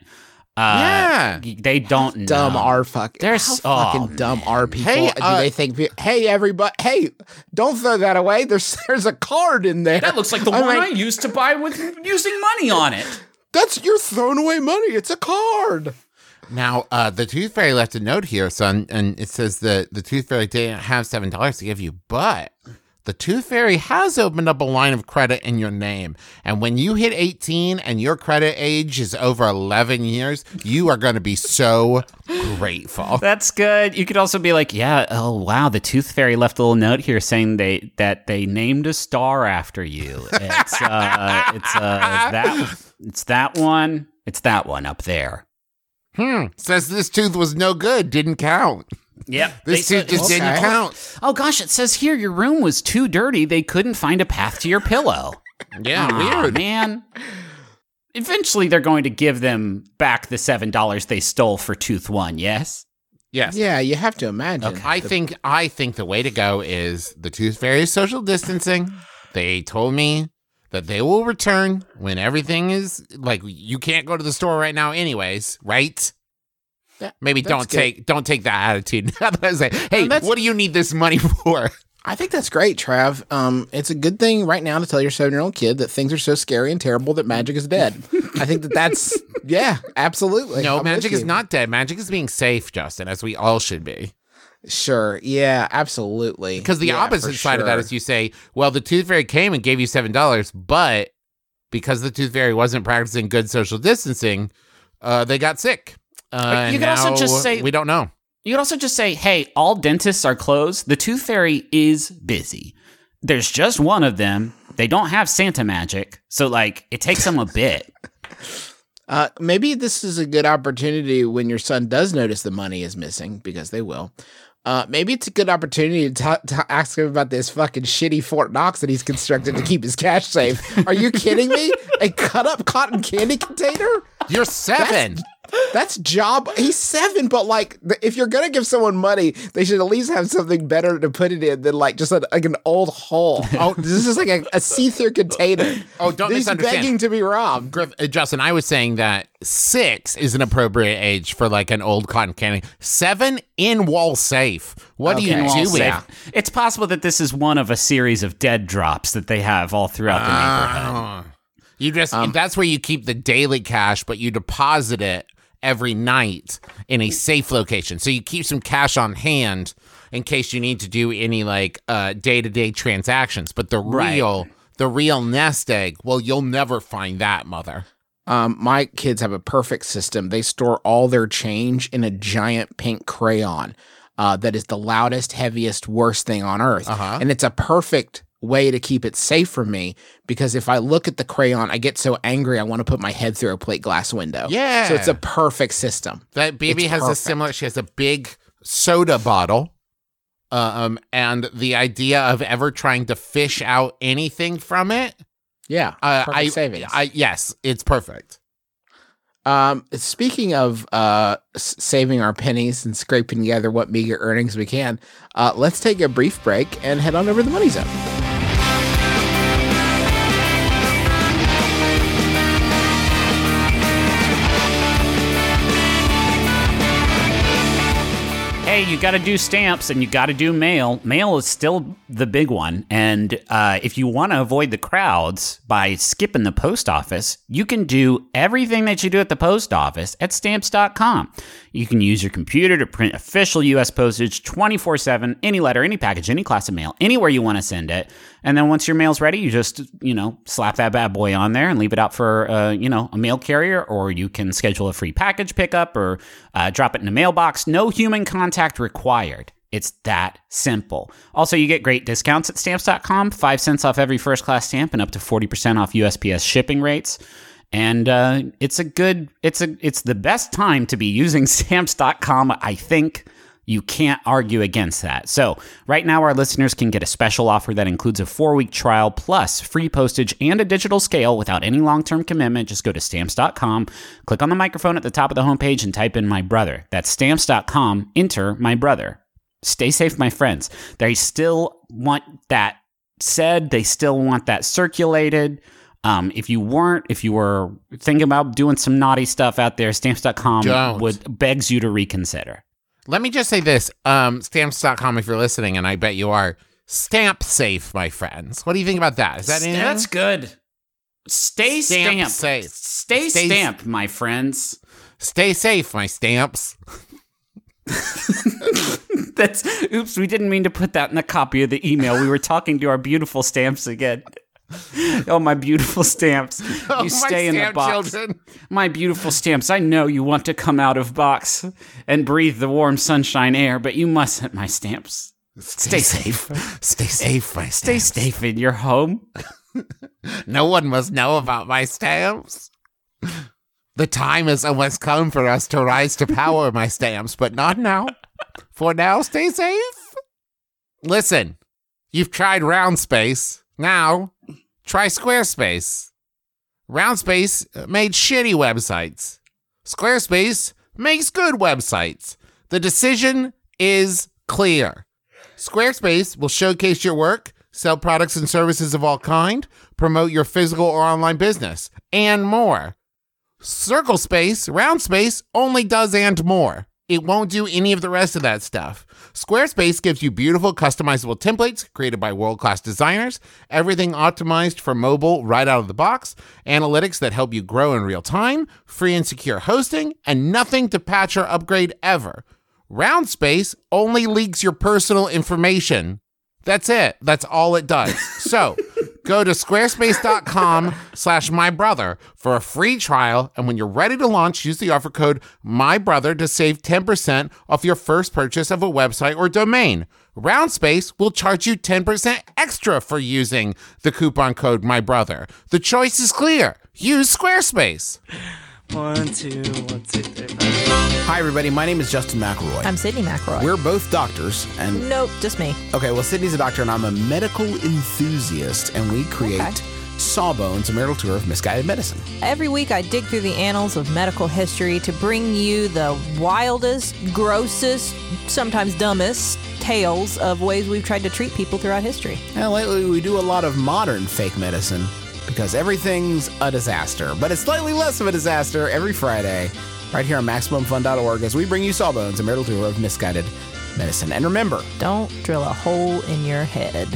Speaker 3: Uh,
Speaker 2: Yeah.
Speaker 3: They don't *laughs* know.
Speaker 1: Dumb are fuck.
Speaker 3: They're
Speaker 1: How
Speaker 3: oh,
Speaker 1: fucking dumb are people?
Speaker 2: Hey,
Speaker 1: Do
Speaker 2: uh,
Speaker 1: they think? Hey, everybody! Hey, don't throw that away. There's *laughs* there's a card in there.
Speaker 3: That looks like the
Speaker 1: I'm
Speaker 3: one
Speaker 1: like,
Speaker 3: I used to buy with using money on it.
Speaker 1: That's you're throwing away money. It's a card.
Speaker 2: Now, uh, the Tooth Fairy left a note here, son, and it says that the Tooth Fairy didn't have seven dollars to give you, but the Tooth Fairy has opened up a line of credit in your name, and when you hit eighteen and your credit age is over eleven years, you are going to be so grateful.
Speaker 3: That's good. You could also be like, yeah, oh wow, the Tooth Fairy left a little note here saying they that they named a star after you. It's uh, it's uh, that it's that one. It's that one up there.
Speaker 2: Hmm. Says this tooth was no good, didn't count.
Speaker 3: Yep.
Speaker 2: This tooth just didn't count.
Speaker 3: Oh gosh, it says here your room was too dirty. They couldn't find a path to your pillow. *laughs*
Speaker 2: Yeah,
Speaker 3: Aw,
Speaker 2: weird.
Speaker 3: man. Eventually, they're going to give them back the seven dollars they stole for Tooth One. Yes.
Speaker 2: Yes.
Speaker 1: Yeah, you have to imagine.
Speaker 2: I think I think the way to go is the Tooth Fairy is social distancing. They told me that they will return when everything is like you can't go to the store right now anyways, right?
Speaker 1: That-
Speaker 2: Maybe don't
Speaker 1: good.
Speaker 2: take don't take that attitude. *laughs* Like, hey, what do you need this money *laughs* for?
Speaker 1: I think that's great, Trav. Um, it's a good thing right now to tell your seven year old kid that things are so scary and terrible that magic is dead. I think that that's *laughs* yeah, absolutely.
Speaker 2: no,
Speaker 1: I'm
Speaker 2: magic is not dead. Magic is being safe, Justin, as we all should be.
Speaker 1: Sure. Yeah, absolutely.
Speaker 2: Because the
Speaker 1: Yeah,
Speaker 2: opposite side of that is you say, well, the Tooth Fairy came and gave you seven dollars, but because the Tooth Fairy wasn't practicing good social distancing, uh, they got sick. Uh,
Speaker 3: you
Speaker 2: and
Speaker 3: could also just say-
Speaker 2: we don't know.
Speaker 3: You could also just say, "Hey, all dentists are closed. The Tooth Fairy is busy. There's just one of them. They don't have Santa magic, so like it takes them a *laughs* bit."
Speaker 1: Uh, maybe this is a good opportunity when your son does notice the money is missing because they will. Uh, maybe it's a good opportunity to, ta- to ask him about this fucking shitty Fort Knox that he's constructed to keep his cash safe. Are you kidding me? *laughs* A cut up cotton candy container?
Speaker 2: You're seven.
Speaker 1: That's job. He's seven, but like, if you're gonna give someone money, they should at least have something better to put it in than like just a, like an old hole. *laughs* Oh, this is like a, a see-through container.
Speaker 2: Oh, don't
Speaker 1: He's
Speaker 2: misunderstand.
Speaker 1: begging to be robbed.
Speaker 2: Griff, uh, Justin, I was saying that six is an appropriate age for like an old cotton candy. Seven in wall safe. What
Speaker 1: Okay.
Speaker 2: are you
Speaker 1: Well,
Speaker 2: doing?
Speaker 3: Safe. It's possible that this is one of a series of dead drops that they have all throughout the neighborhood.
Speaker 2: Ah. You just that's where you keep the daily cash, but you deposit it every night in a safe location. So you keep some cash on hand in case you need to do any like uh day-to-day transactions. But the
Speaker 3: Right.
Speaker 2: real the real nest egg, well, you'll never find that, mother.
Speaker 1: Um, my kids have a perfect system. They store all their change in a giant pink crayon. Uh, that is the loudest, heaviest, worst thing on earth,
Speaker 2: Uh-huh.
Speaker 1: and it's a perfect way to keep it safe for me because if I look at the crayon, I get so angry I want to put my head through a plate glass window.
Speaker 2: Yeah.
Speaker 1: so it's a perfect system.
Speaker 2: That baby
Speaker 1: It's
Speaker 2: has a similar. She has a big soda bottle, um, and the idea of ever trying to fish out anything from it,
Speaker 1: Yeah,
Speaker 2: uh, I,
Speaker 1: savings.
Speaker 2: I yes, it's perfect.
Speaker 1: Um, speaking of uh, saving our pennies and scraping together what meager earnings we can, uh, let's take a brief break and head on over to the money zone.
Speaker 3: You got to do stamps and you got to do mail. Mail is still the big one. And uh, if you want to avoid the crowds by skipping the post office, you can do everything that you do at the post office at stamps.com. You can use your computer to print official U.S. postage 24 7, any letter, any package, any class of mail, anywhere you want to send it. And then once your mail's ready, you just, you know, slap that bad boy on there and leave it out for, uh, you know, a mail carrier, or you can schedule a free package pickup or uh, drop it in a mailbox. No human contact required. It's that simple. Also, you get great discounts at stamps.com 5 cents off every first class stamp and up to 40% off USPS shipping rates. And uh, it's a good, it's a, it's the best time to be using *laughs* stamps.com, I think. You can't argue against that. So, right now, our listeners can get a special offer that includes a four week trial plus free postage and a digital scale without any long term commitment. Just go to stamps.com, click on the microphone at the top of the homepage, and type in my brother. That's stamps.com, enter my brother. Stay safe, my friends. They still want that said, they still want that circulated. Um, if you weren't, if you were thinking about doing some naughty stuff out there, stamps.com
Speaker 2: Don't.
Speaker 3: would begs you to reconsider.
Speaker 2: Let me just say this um, stamps.com, if you're listening, and I bet you are, stamp safe, my friends. What do you think about that? Is that anything?
Speaker 3: That's good. Stay
Speaker 2: Stamp
Speaker 3: stamped.
Speaker 2: safe.
Speaker 3: Stay,
Speaker 2: Stay-
Speaker 3: stamped, my friends.
Speaker 2: Stay safe, my stamps. *laughs*
Speaker 3: That's oops, we didn't mean to put that in the copy of the email. We were talking to our beautiful stamps again. *laughs* Oh, my beautiful stamps. *laughs*
Speaker 2: Oh,
Speaker 3: You stay in the box.
Speaker 2: children.
Speaker 3: My beautiful stamps. I know you want to come out of box and breathe the warm sunshine air, but you mustn't, my stamps. Stay safe.
Speaker 2: Stay safe, my stamps.
Speaker 3: Stay safe in your home. *laughs*
Speaker 2: No one must know about my stamps. The time has almost come for us to rise to power, my stamps, but not now. For now, stay safe. Listen, you've tried round space. Now, try Squarespace. Roundspace made shitty websites. Squarespace makes good websites. The decision is clear. Squarespace will showcase your work, sell products and services of all kind, promote your physical or online business, and more. Circle Space, Round Space only does and more. It won't do any of the rest of that stuff. Squarespace gives you beautiful customizable templates created by world class designers, everything optimized for mobile right out of the box, analytics that help you grow in real time, free and secure hosting, and nothing to patch or upgrade ever. Roundspace only leaks your personal information. That's it. That's all it does. So go to squarespace.com slash my brother for a free trial. And when you're ready to launch, use the offer code my brother to save 10% off your first purchase of a website or domain. Roundspace will charge you 10% extra for using the coupon code my brother. The choice is clear. Use Squarespace.
Speaker 4: One, two, one, two, three.
Speaker 1: Hi, everybody. My name is Justin McElroy.
Speaker 5: I'm Sydnee McElroy.
Speaker 1: We're both doctors, and
Speaker 5: nope, just me.
Speaker 1: okay, well, Sydnee's a doctor, and I'm a medical enthusiast, and we create
Speaker 5: Okay.
Speaker 1: Sawbones, a marital tour of misguided medicine.
Speaker 5: Every week, I dig through the annals of medical history to bring you the wildest, grossest, sometimes dumbest tales of ways we've tried to treat people throughout history.
Speaker 1: And lately, we do a lot of modern fake medicine because everything's a disaster, but it's slightly less of a disaster every Friday, right here on MaximumFun.org, as we bring you Sawbones, a marital tour of misguided medicine. And remember,
Speaker 5: Don't drill a hole in your head.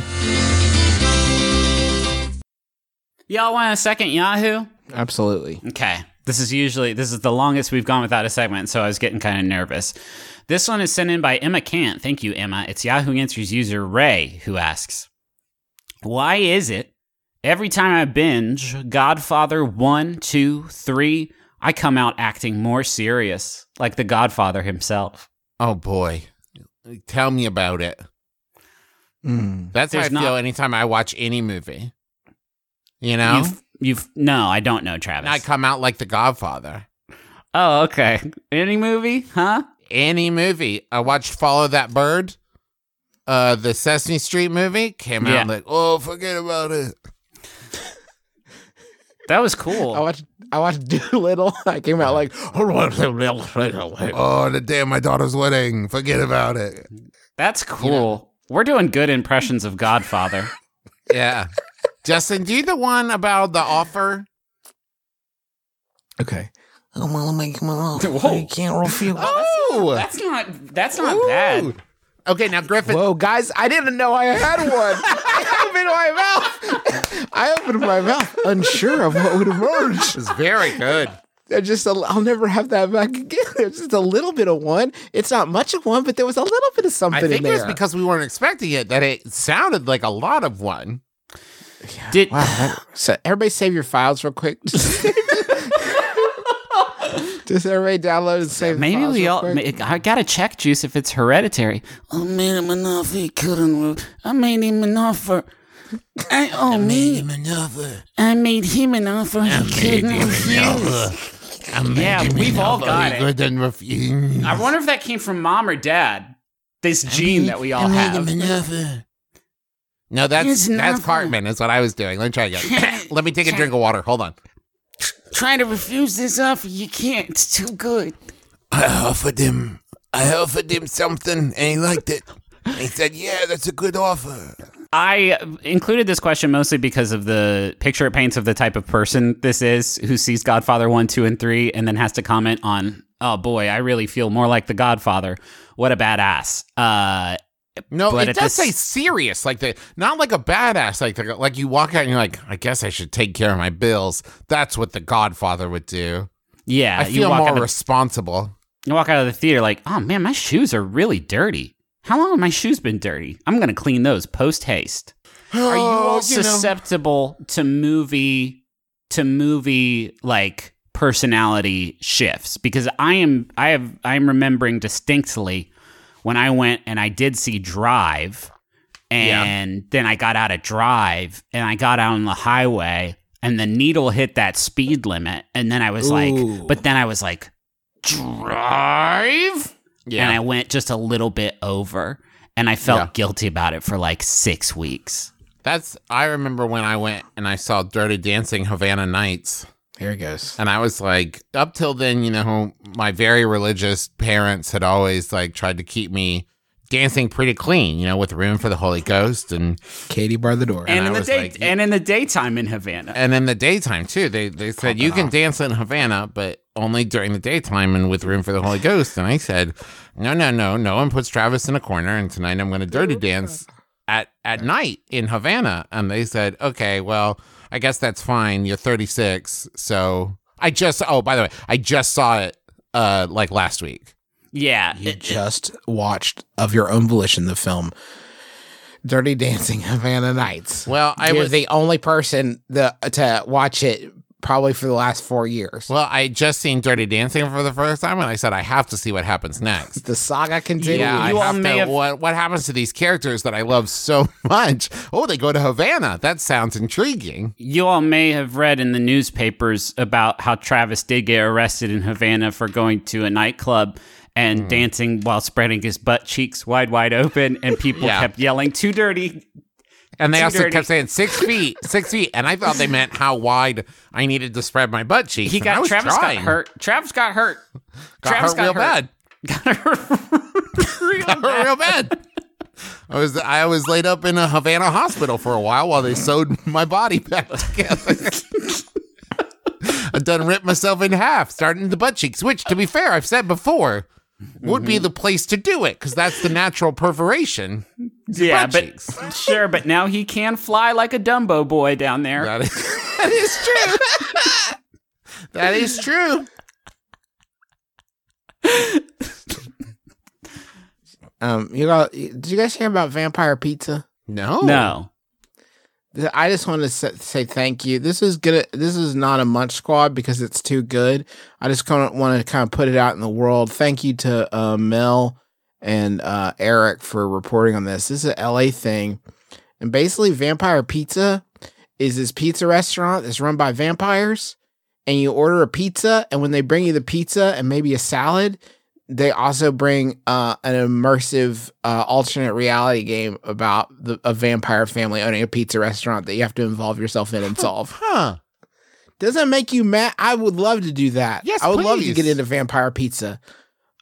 Speaker 3: Y'all want a second Yahoo?
Speaker 1: absolutely.
Speaker 3: Okay. This is usually this is the longest we've gone without a segment, so I was getting kind of nervous. This one is sent in by Emma Kant. Thank you, Emma. It's Yahoo Answers user Ray who asks, "Why is it every time I binge Godfather one, two, three, I come out acting more serious, like the Godfather himself?"
Speaker 2: Oh boy. Tell me about it. That's how I
Speaker 3: There's
Speaker 2: feel anytime I watch any movie. You know?
Speaker 3: You've, you've no, I don't know, Travis.
Speaker 2: I come out like the Godfather.
Speaker 3: oh, okay. Any movie, huh?
Speaker 2: Any movie. I watched Follow That Bird, uh, the Sesame Street movie. Came out
Speaker 3: Yeah.
Speaker 2: like, oh, forget about it.
Speaker 3: That was cool.
Speaker 1: I watched. I watched *laughs* Dolittle. I came out like,
Speaker 2: oh, oh, the day of my daughter's wedding. Forget about it.
Speaker 3: That's cool. We're doing good impressions of Godfather. *laughs*
Speaker 2: Yeah. Justin, do you the one about the offer?
Speaker 1: okay. I'm gonna make him an offer. You can't refuse.
Speaker 2: Oh,
Speaker 3: That's not that's not bad.
Speaker 2: okay. Now Griffin,
Speaker 1: Whoa, guys! I didn't know I had one. *laughs* I opened my mouth. I opened my mouth, unsure of what would emerge.
Speaker 2: It's very good.
Speaker 1: There's just a, I'll never have that back again. *laughs* There's just a little bit of one. It's not much of one, but there was a little bit of something
Speaker 2: I think
Speaker 1: in
Speaker 2: it
Speaker 1: there.
Speaker 2: because we weren't expecting it that it sounded like a lot of one.
Speaker 3: Did
Speaker 1: so everybody save your files real quick. *laughs* Just everybody download and save. the
Speaker 3: maybe
Speaker 1: files
Speaker 3: we
Speaker 1: real
Speaker 3: all
Speaker 1: quick.
Speaker 3: I gotta check juice if it's hereditary. Oh, I made him an offer he couldn't. I made him an offer. I oh me. I made him an offer he couldn't refuse. Yeah, we've all got it.
Speaker 2: Couldn't refuse.
Speaker 3: I wonder if that came from mom or dad. This gene that we all have.
Speaker 2: No, that's
Speaker 3: It's
Speaker 2: that's
Speaker 3: nothing.
Speaker 2: Cartman. Is what I was doing. Let me try again. Let me take a drink of water. Hold on.
Speaker 3: Trying to refuse this offer, you can't. It's too good.
Speaker 6: I offered him. I offered him something, and he liked it. And he said, "Yeah, that's a good offer."
Speaker 3: I included this question mostly because of the picture it paints of the type of person this is who sees Godfather 1, 2, and 3 and then has to comment on, oh boy, I really feel more like the Godfather. What a badass. Uh,
Speaker 2: No,
Speaker 3: But
Speaker 2: it does
Speaker 3: this-
Speaker 2: say serious, like the not like a badass, like the, like you walk out and you're like, I guess I should take care of my bills. That's what the Godfather would do.
Speaker 3: yeah,
Speaker 2: I
Speaker 3: you
Speaker 2: feel
Speaker 3: walk,
Speaker 2: more
Speaker 3: of,
Speaker 2: responsible.
Speaker 3: you walk out of the theater like, oh man, my shoes are really dirty. How long have my shoes been dirty? I'm going to clean those post haste. Are you all
Speaker 2: Oh, you know.
Speaker 3: susceptible to movie to movie like personality shifts? Because I am I have I'm remembering distinctly when I went and I did see Drive and then I got out of Drive and I got out on the highway and the needle hit that speed limit and then I was
Speaker 1: Ooh.
Speaker 3: like but then I was like Drive
Speaker 2: Yeah.
Speaker 3: and I went just a little bit over and I felt
Speaker 2: Yeah.
Speaker 3: guilty about it for like 6 weeks.
Speaker 2: That's I remember when I went and I saw Dirty Dancing Havana Nights.
Speaker 1: Here it goes.
Speaker 2: And I was like, up till then, you know, my very religious parents had always like tried to keep me dancing pretty clean, you know, with room for the Holy Ghost and
Speaker 1: Katie bar the door.
Speaker 3: and
Speaker 2: I
Speaker 3: in the
Speaker 2: was
Speaker 3: day
Speaker 2: like-
Speaker 3: and in the daytime in Havana.
Speaker 2: and in the daytime too. They they said you can dance in Havana, but only during the daytime and with room for the Holy Ghost. And I said, no, no, no, no one puts Travis in a corner, and tonight I'm going to dirty dance at at night in Havana. And they said, okay, well, I guess that's fine. You're 36, so I just oh by the way, I just saw it uh like last week.
Speaker 3: Yeah,
Speaker 1: You
Speaker 3: it-
Speaker 1: just watched of your own volition the film Dirty Dancing Havana Nights.
Speaker 2: Well, I
Speaker 1: You're
Speaker 2: was
Speaker 1: the only person the, to watch it probably for the last four years.
Speaker 2: well, I just seen Dirty Dancing for the first time, and I said I have to see what happens next.
Speaker 1: the saga continues.
Speaker 2: Yeah,
Speaker 3: You
Speaker 2: I
Speaker 3: all
Speaker 2: have
Speaker 3: may
Speaker 2: to,
Speaker 3: have-
Speaker 2: what what happens to these characters that I love so *laughs* much? Oh, they go to Havana. That sounds intriguing.
Speaker 3: you all may have read in the newspapers about how Travis did get arrested in Havana for going to a nightclub and mm-hmm. dancing while spreading his butt cheeks wide, wide open, and people
Speaker 2: Yeah.
Speaker 3: kept yelling, "Too dirty."
Speaker 2: And they also
Speaker 3: dirty.
Speaker 2: kept saying six feet, six feet, and I thought they meant how wide I needed to spread my butt cheeks.
Speaker 3: He
Speaker 2: and
Speaker 3: got Travis
Speaker 2: trying.
Speaker 3: got hurt. Travis got hurt.
Speaker 2: got
Speaker 3: Travis
Speaker 2: hurt
Speaker 3: got
Speaker 2: real
Speaker 3: hurt.
Speaker 2: bad.
Speaker 3: Got hurt. *laughs* real *laughs*
Speaker 2: Got hurt
Speaker 3: bad.
Speaker 2: real bad. I was I was laid up in a Havana hospital for a while while they sewed my body back together. *laughs* I done ripped myself in half, starting the butt cheeks, which, to be fair, I've said before, would be the place to do it because that's the natural perforation.
Speaker 3: Yeah, but *laughs* sure, but now he can fly like a Dumbo boy down there.
Speaker 2: That is, *laughs* that is true. *laughs* that is true.
Speaker 1: Um, you got? Did you guys hear about Vampire Pizza?
Speaker 2: No,
Speaker 3: No.
Speaker 1: I just want to say, thank you. This is good. This is not a Munch Squad because it's too good. I just kind of want to kind of put it out in the world. Thank you to uh, Mel and uh, Eric for reporting on this. This is a LA thing, and basically, Vampire Pizza is this pizza restaurant that's run by vampires, and you order a pizza, and when they bring you the pizza and maybe a salad, they also bring uh, an immersive uh, alternate reality game about the, a vampire family owning a pizza restaurant that you have to involve yourself in and *laughs* solve.
Speaker 2: Huh.
Speaker 1: Does that make you mad? I would love to do that.
Speaker 2: Yes,
Speaker 1: I would love to get into vampire pizza.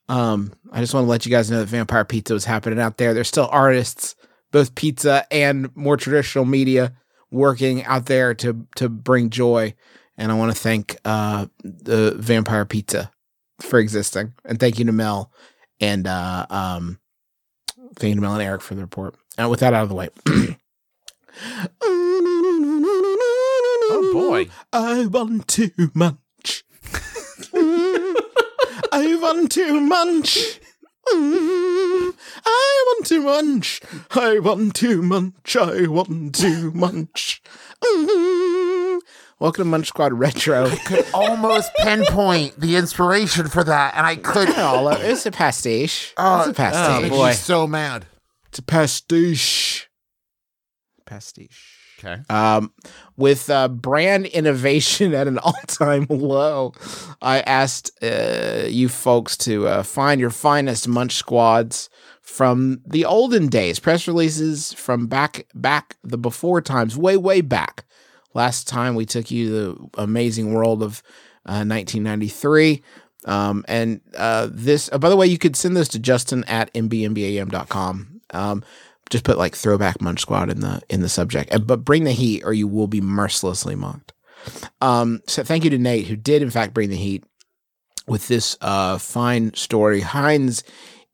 Speaker 1: Um, I just want to let you guys know that vampire pizza was happening out there. There's still artists, both pizza and more traditional media, working out there to to bring joy and I want to thank uh, the Vampire Pizza for existing, and thank you to Mel and uh, um, thank you to Mel and Eric for the report. And with that out of the way. *clears throat*
Speaker 2: Oh boy.
Speaker 1: I want to munch. *laughs* I want to munch. I want to munch. I want to munch. I want to munch. Welcome to Munch Squad Retro.
Speaker 2: I could almost pinpoint the inspiration for that, and I couldn't.
Speaker 1: All of- it's a pastiche.
Speaker 2: Oh,
Speaker 1: it's a pastiche.
Speaker 2: makes
Speaker 3: boy.
Speaker 2: me so mad.
Speaker 1: It's a pastiche. Pastiche.
Speaker 2: Okay.
Speaker 1: Um, with uh, brand innovation *laughs* at an all-time low, I asked uh, you folks to uh, find your finest Munch squads from the olden days, press releases from back back the before times, way way back. Last time we took you to the amazing world of uh, 1993. Um, and uh, this, uh, by the way, you could send this to Justin at mbmbam.com. Um, just put like throwback munch squad in the in the subject but bring the heat or you will be mercilessly mocked um so thank you to nate who did in fact bring the heat with this uh fine story heinz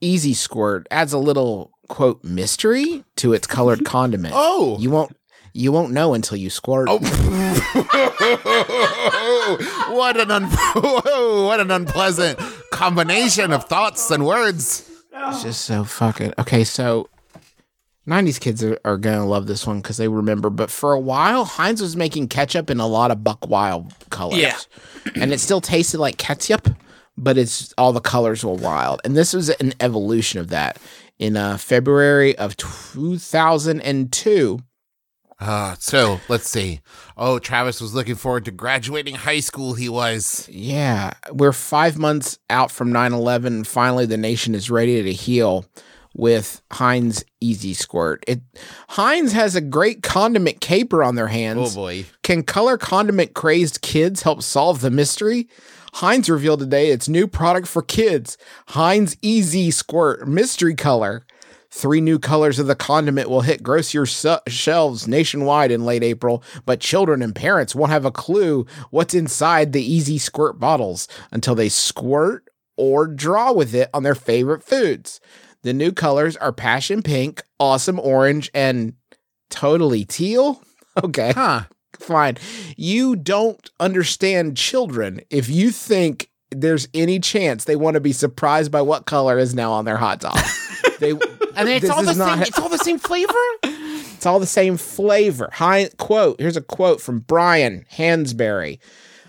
Speaker 1: easy squirt adds a little quote mystery to its colored *laughs* condiment
Speaker 2: Oh.
Speaker 1: you won't you won't know until you squirt
Speaker 2: Oh. *laughs* what an un- *laughs* what an unpleasant combination of thoughts and words.
Speaker 1: It's just so fucking okay. So, '90s kids are, are gonna love this one because they remember. But for a while, Heinz was making ketchup in a lot of Buck Wild colors.
Speaker 3: Yeah.
Speaker 1: and it still tasted like ketchup, but it's all the colors were wild. And this was an evolution of that. In uh, February of 2002,
Speaker 2: Uh, so let's see. Oh, Travis was looking forward to graduating high school. He was.
Speaker 1: Yeah, we're five months out from 9 11. Finally, the nation is ready to heal with Heinz Easy Squirt. It Heinz has a great condiment caper on their hands.
Speaker 2: Oh boy.
Speaker 1: Can color condiment crazed kids help solve the mystery? Heinz revealed today its new product for kids Heinz Easy Squirt Mystery Color. Three new colors of the condiment will hit grocery su- shelves nationwide in late April, but children and parents won't have a clue what's inside the Easy Squirt bottles until they squirt or draw with it on their favorite foods. The new colors are passion pink, awesome orange, and totally teal. *laughs* Okay
Speaker 2: Huh.
Speaker 1: fine. You don't understand children if you think there's any chance they want to be surprised by what color is now on their hot dog. *laughs* they
Speaker 2: And it's all the same. It's all the same flavor. *laughs*
Speaker 1: It's all the same flavor. Heinz quote. Here's a quote from Brian Hansberry.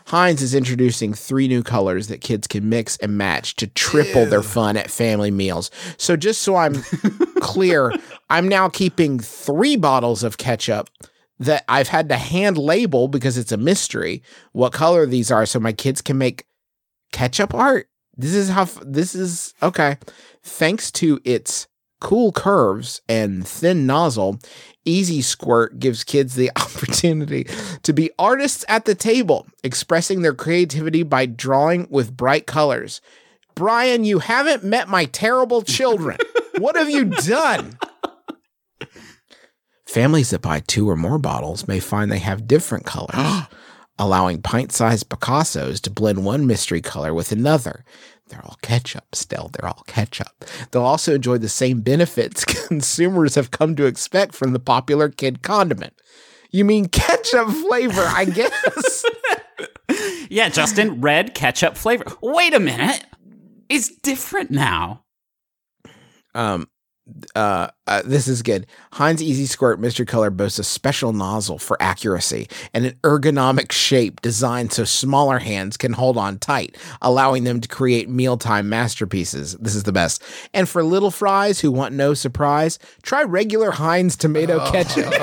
Speaker 1: Heinz is introducing three new colors that kids can mix and match to triple their fun at family meals. So just so I'm *laughs* clear, I'm now keeping three bottles of ketchup that I've had to hand label because it's a mystery what color these are so my kids can make ketchup art. This is how this is okay. Thanks to its cool curves and thin nozzle, Easy Squirt gives kids the *laughs* opportunity to be artists at the table, expressing their creativity by drawing with bright colors. Brian, you haven't met my terrible children. *laughs* what have you done? Families that buy two or more bottles may find they have different colors, *gasps* allowing pint sized Picassos to blend one mystery color with another. They're all ketchup still. They're all ketchup. They'll also enjoy the same benefits *laughs* consumers have come to expect from the popular kid condiment. You mean ketchup flavor, I *laughs* guess.
Speaker 3: Yeah, Justin, red ketchup flavor. Wait a minute. It's different now.
Speaker 1: um, uh, uh, this is good. Heinz Easy Squirt Mystery Color boasts a special nozzle for accuracy and an ergonomic shape designed so smaller hands can hold on tight, allowing them to create mealtime masterpieces. This is the best. And for little fries who want no surprise, try regular Heinz tomato ketchup. *laughs*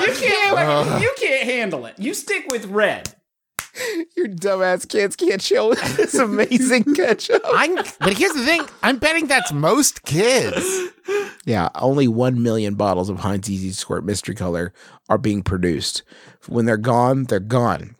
Speaker 3: You can't, you can't handle it. You stick with red. *laughs*
Speaker 1: Your dumbass kids can't chill *laughs* with this amazing ketchup. *laughs*
Speaker 2: I'm. But here's the thing. I'm betting that's most kids.
Speaker 1: Yeah, only 1 million bottles of Heinz Easy Squirt Mystery Color are being produced. When they're gone, they're gone.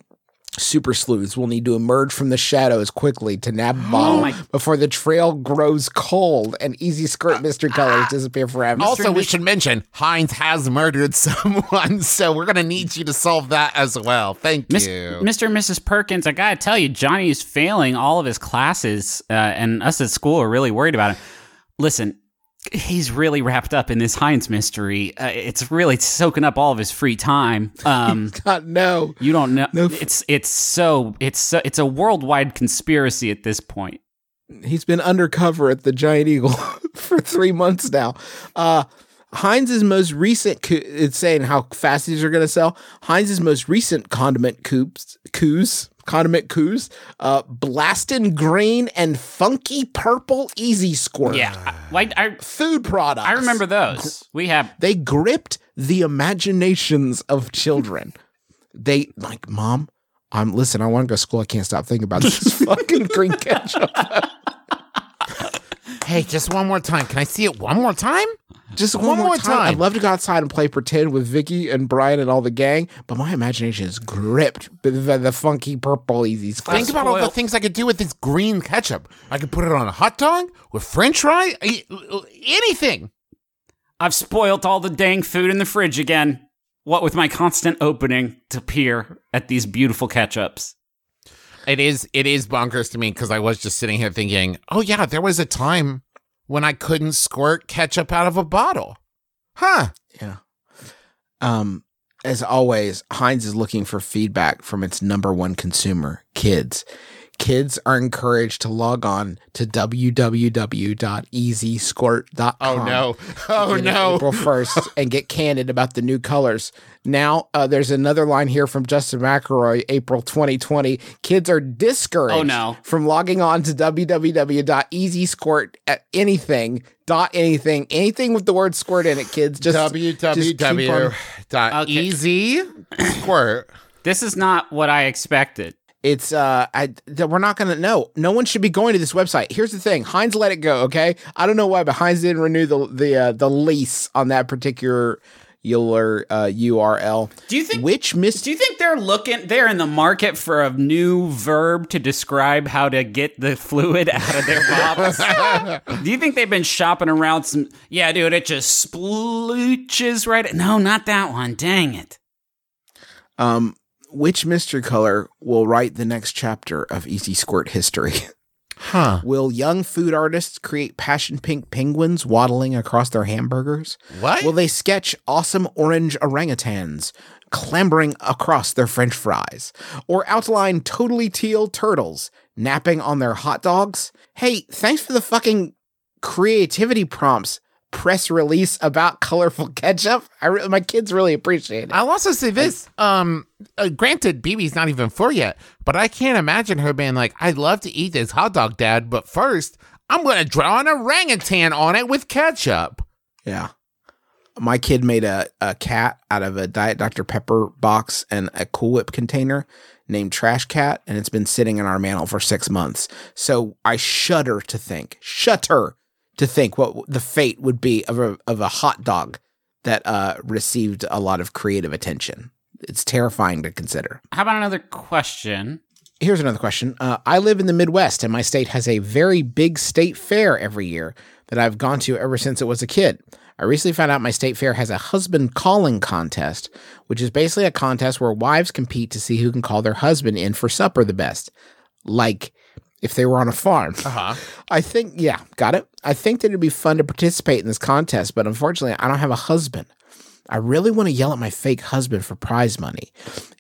Speaker 1: Super sleuths will need to emerge from the shadows quickly to nab a *gasps* bottle
Speaker 3: my-
Speaker 1: before the trail grows cold and easy squirt mystery colors disappear forever.
Speaker 2: Also, we should mention Heinz has murdered *laughs* someone, so we're gonna need you to solve that as well. Thank
Speaker 3: Miss,
Speaker 2: you.
Speaker 3: Mr. and Mrs. Perkins, I gotta tell you, Johnny is failing all of his classes, uh, and us at school are really worried about him. Listen, he's really wrapped up in this Heinz mystery. Uh, it's really soaking up all of his free time. *laughs* Um,
Speaker 1: God, no.
Speaker 3: you don't know.
Speaker 1: No
Speaker 3: it's it's so it's so, it's a worldwide conspiracy at this point.
Speaker 1: He's been undercover at the Giant Eagle *laughs* for three months now. Uh, Heinz's most recent, coup, it's saying how fast these are going to sell. Heinz's most recent condiment coups, coups, condiment coups, uh, blasting green and funky purple easy squirt.
Speaker 3: Yeah, like, I
Speaker 1: Food products.
Speaker 3: I remember those. We have
Speaker 1: They gripped the imaginations of children. They like, mom, I'm listen. I want to go to school. I can't stop thinking about this *laughs* fucking green ketchup. *laughs*
Speaker 2: Hey, just one more time. Can I see it one more time?
Speaker 1: Just one,
Speaker 2: One
Speaker 1: more
Speaker 2: more
Speaker 1: time.
Speaker 2: time.
Speaker 1: I'd love to go outside and play pretend with Vicky and Brian and all the gang, but my imagination is gripped by the, the funky purple easy squirt.
Speaker 2: Think about all the things I could do with this green ketchup. I could put it on a hot dog with French fry, anything.
Speaker 3: I've spoilt all the dang food in the fridge again. What with my constant opening to peer at these beautiful ketchups.
Speaker 2: It is it is bonkers to me because I was just sitting here thinking, oh yeah, there was a time when I couldn't squirt ketchup out of a bottle. Huh.
Speaker 1: Yeah. Um, as always, Heinz is looking for feedback from its number one consumer, kids. Kids are encouraged to log on to www.easysquirt.com.
Speaker 2: Oh no. *laughs* Oh no.
Speaker 1: April 1st *laughs* and get candid about the new colors. Now, uh, there's another line here from Justin McElroy, April 2020. Kids are discouraged
Speaker 3: Oh, no.
Speaker 1: from logging on to www.easysquirt at anything, dot anything, anything with the word squirt in it, kids. Just, just keep on-
Speaker 2: www. dot
Speaker 3: Okay.
Speaker 2: easy squirt.
Speaker 3: This is not what I expected.
Speaker 1: It's uh, I that we're not gonna know. No one should be going to this website. Here's the thing: Heinz let it go. Okay, I don't know why, but Heinz didn't renew the the uh, the lease on that particular uh, URL.
Speaker 3: Do you think-
Speaker 1: which miss?
Speaker 3: Do you think they're looking they're in the market for a new verb to describe how to get the fluid out of their bottles? *laughs* Do you think they've been shopping around some Yeah, dude, it just splooches right No, not that one. Dang it.
Speaker 1: Um, which mystery color will write the next chapter of Easy Squirt history?
Speaker 2: Huh.
Speaker 1: will young food artists create passion pink penguins waddling across their hamburgers?
Speaker 2: What?
Speaker 1: Will they sketch awesome orange orangutans clambering across their french fries? Or outline totally teal turtles napping on their hot dogs? Hey, thanks for the fucking creativity prompts. Press release about *laughs* colorful ketchup. I re- my kids really appreciate it.
Speaker 2: I'll also say this. Um, uh, granted, BB's not even four yet, but I can't imagine her being like, "I'd love to eat this hot dog, Dad, but first, I'm gonna draw an orangutan on it with ketchup."
Speaker 1: Yeah. My kid made a, a cat out of a Diet Dr. Pepper box and a Cool Whip container named Trash Cat, and it's been sitting in our mantle for six months. So I shudder to think, shudder to think what the fate would be of a, of a hot dog that uh, received a lot of creative attention. It's terrifying to consider.
Speaker 3: How about another question?
Speaker 1: Here's another question. Uh, I live in the Midwest, and my state has a very big state fair every year that I've gone to ever since it was a kid. I recently found out my state fair has a husband calling contest, which is basically a contest where wives compete to see who can call their husband in for supper the best. Like if they were on a farm.
Speaker 2: Uh huh.
Speaker 1: I think, yeah, got it. I think that it'd be fun to participate in this contest, but unfortunately, I don't have a husband. I really want to yell at my fake husband for prize money.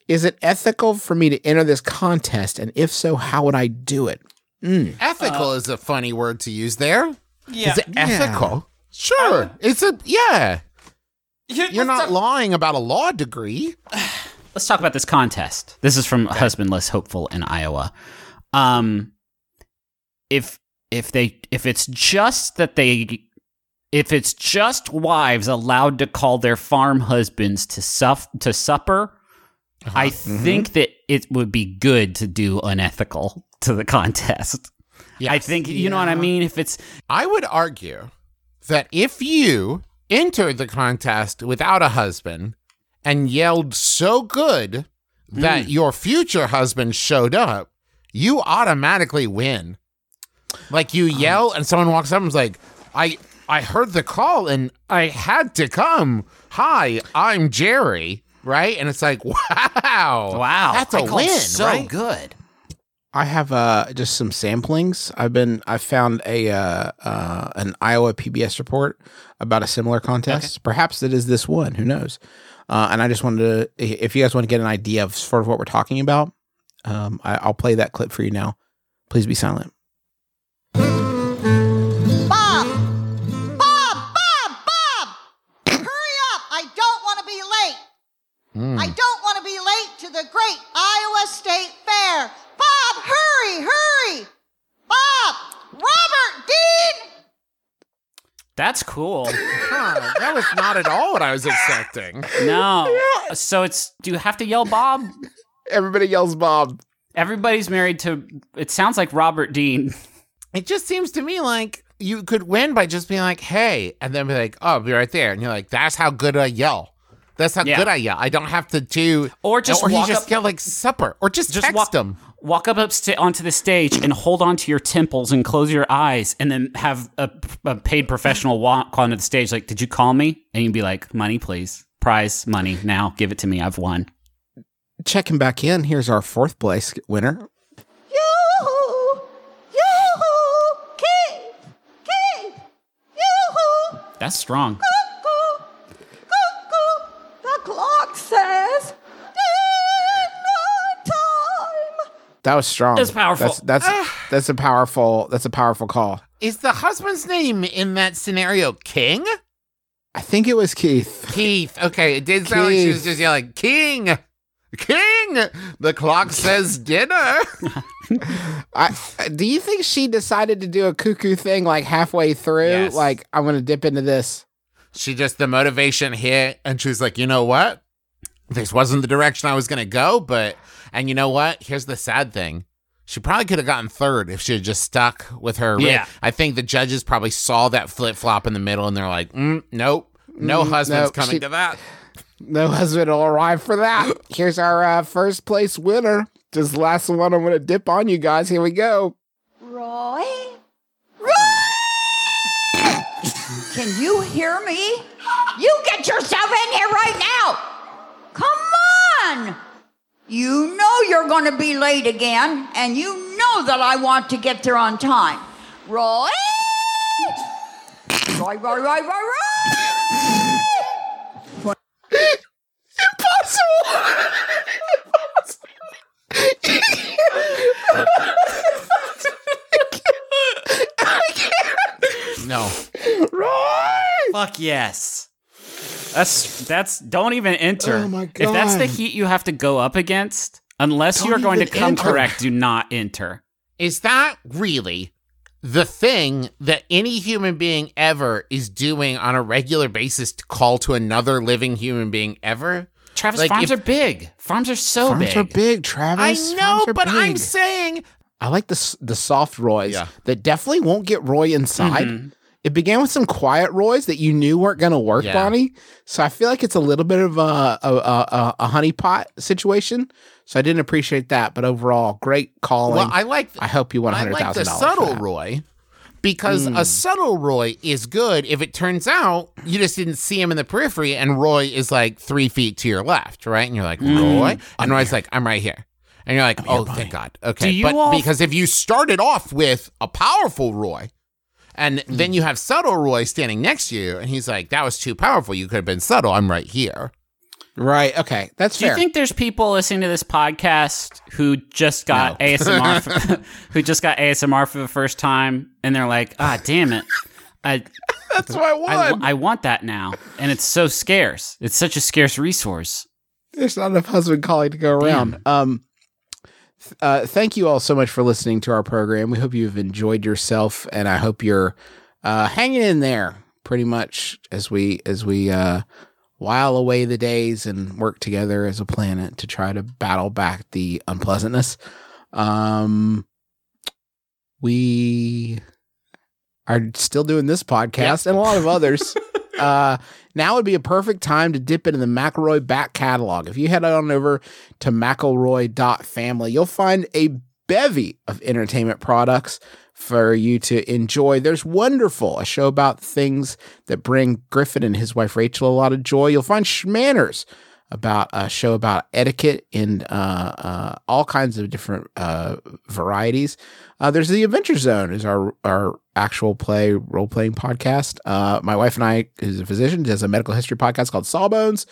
Speaker 1: Is it ethical for me to enter this contest? And if so, how would I do it?
Speaker 2: Ethical is a funny word to use there.
Speaker 4: Yeah.
Speaker 2: Is it ethical? Sure. it's a yeah. You're not lying about a law degree. *sighs*
Speaker 3: Let's talk about this contest. This is from Husbandless Hopeful in Iowa. Um, if if they if it's just that they if it's just wives allowed to call their farm husbands to suff to supper, uh-huh. I mm-hmm. think that it would be good to do unethical *laughs* to the contest. I think you know what I mean. If it's
Speaker 2: I would argue that if you entered the contest without a husband and yelled so good that mm. your future husband showed up, you automatically win. Like you yell and someone walks up and is like, I I heard the call and I had to come. Hi, I'm Jerry. Right? And it's like, *laughs* wow.
Speaker 3: Wow,
Speaker 2: That's a
Speaker 3: I called
Speaker 2: win.
Speaker 3: So
Speaker 2: right?
Speaker 3: good.
Speaker 1: I have uh, just some samplings. I've been I found a uh, uh, an Iowa PBS report about a similar contest. Perhaps it is this one. Who knows? Uh, and I just wanted to, if you guys want to get an idea of sort of what we're talking about, um, I, I'll play that clip for you now. Please be silent.
Speaker 2: Hmm.
Speaker 7: I don't want to be late to the great Iowa State Fair. Bob, hurry, hurry! Bob! Robert Dean!
Speaker 3: That's cool. *laughs*
Speaker 2: Huh, that was not at all what I was expecting.
Speaker 3: No. So it's do you have to yell Bob?
Speaker 1: Everybody yells Bob.
Speaker 3: Everybody's married to it sounds like Robert Dean.
Speaker 2: It just seems to me like you could win by just being like, hey, and then be like, oh, I'll be right there. And you're like, that's how good I yell. That's how
Speaker 3: Yeah.
Speaker 2: good I yell. I don't have to do
Speaker 3: Or just
Speaker 2: or you
Speaker 3: walk
Speaker 2: just
Speaker 3: up-
Speaker 2: yell like supper. Or just,
Speaker 3: Just
Speaker 2: text
Speaker 3: walk
Speaker 2: them.
Speaker 3: Walk up upsta- onto the stage and hold onto your temples and close your eyes, and then have a, a paid professional walk onto the stage. Like, did you call me? And you'd be like, money, please, prize money now, give it to me. I've won.
Speaker 1: Checking back in. Here's our fourth place winner.
Speaker 7: Yoo-hoo! Yoo-hoo! Keith! Keith! Yoo-hoo!
Speaker 3: That's strong.
Speaker 1: That was strong.
Speaker 3: That's powerful.
Speaker 1: That's that's, ah. that's a powerful. That's a powerful call.
Speaker 2: Is the husband's name in that scenario King?
Speaker 1: I think it was Keith.
Speaker 2: Keith. Okay, it did sound like she was just yelling, King! King! The clock *laughs* says dinner.
Speaker 1: I, do you think she decided to do a cuckoo thing like halfway through?
Speaker 2: Yes.
Speaker 1: Like, I'm going to dip into this.
Speaker 2: she just, the motivation hit, and she was like, you know what? This wasn't the direction I was going to go, but, and you know what? Here's the sad thing. She probably could have gotten third if she had just stuck with her. ri-
Speaker 3: Yeah.
Speaker 2: I think the judges probably saw that flip flop in the middle and they're like, mm, nope, no
Speaker 1: Mm,
Speaker 2: husband's
Speaker 1: nope,
Speaker 2: coming
Speaker 1: she-
Speaker 2: to that. *laughs*
Speaker 1: No husband will arrive for that. Here's our uh, first place winner. Just last one I'm going to dip on you guys. Here we go.
Speaker 7: Roy? Roy! Can you hear me? You get yourself in here right now! Come on! You know you're going to be late again, and you know that I want to get there on time. Roy? Roy, Roy, Roy, Roy, Roy!
Speaker 2: No. Roy!
Speaker 3: Fuck yes. That's that's don't even enter.
Speaker 1: Oh my
Speaker 3: If that's the heat you have to go up against, unless you are going to come
Speaker 1: enter.
Speaker 3: correct, do not enter.
Speaker 2: Is that really the thing that any human being ever is doing on a regular basis to call to another living human being ever?
Speaker 3: Travis,
Speaker 2: Like,
Speaker 3: farms
Speaker 2: if-
Speaker 3: are big. Farms are so
Speaker 1: Farms
Speaker 3: big.
Speaker 1: are big, Travis.
Speaker 2: I know,
Speaker 1: Farms are
Speaker 2: but I'm saying
Speaker 1: I like the the soft Roys
Speaker 2: Yeah.
Speaker 1: that definitely won't get Roy inside.
Speaker 3: Mhm.
Speaker 1: It began with some quiet Roys that you knew weren't going to work,
Speaker 2: Yeah.
Speaker 1: Bonnie. So I feel like it's a little bit of a a, a, a, a honeypot situation. So I didn't appreciate that, but overall, great calling.
Speaker 2: well, I like
Speaker 1: I hope you won
Speaker 2: I
Speaker 1: hundred
Speaker 2: like the subtle Roy because a hmm. subtle Roy is good if it turns out you just didn't see him in the periphery and Roy is like three feet to your left, right? And you're like, hmm. Roy? And Roy's like, I'm right here. And you're like, oh, thank God. Okay. But
Speaker 3: all-
Speaker 2: because if you started off with a powerful Roy and then you have subtle Roy standing next to you and he's like, that was too powerful. You could have been subtle. I'm right here.
Speaker 1: Right. Okay. That's fair.
Speaker 3: Do you think there's people listening to this podcast who just got ASMR *laughs* for, *laughs* who just got ASMR for the first time and they're like, "Ah, damn it. I *laughs*
Speaker 1: That's why I won.
Speaker 3: I, I want that now." And it's so scarce. It's such a scarce resource.
Speaker 1: There's not enough husband calling to go around. Um, th- uh, thank you all so much for listening to our program. We hope you've enjoyed yourself, and I hope you're uh, hanging in there pretty much as we as we uh, while away the days and work together as a planet to try to battle back the unpleasantness. Um, we are still doing this podcast and a lot of others. *laughs* uh, now would be a perfect time to dip into the McElroy back catalog. If you head on over to McElroy.family, you'll find a bevy of entertainment products for you to enjoy. There's wonderful, a show about things that bring Griffin and his wife Rachel a lot of joy. You'll find Shmanners about a show about etiquette in uh, uh, all kinds of different uh, varieties. Uh, there's the Adventure Zone, is our our actual play role playing podcast. Uh, my wife and I, who's a physician, does a medical history podcast called Sawbones.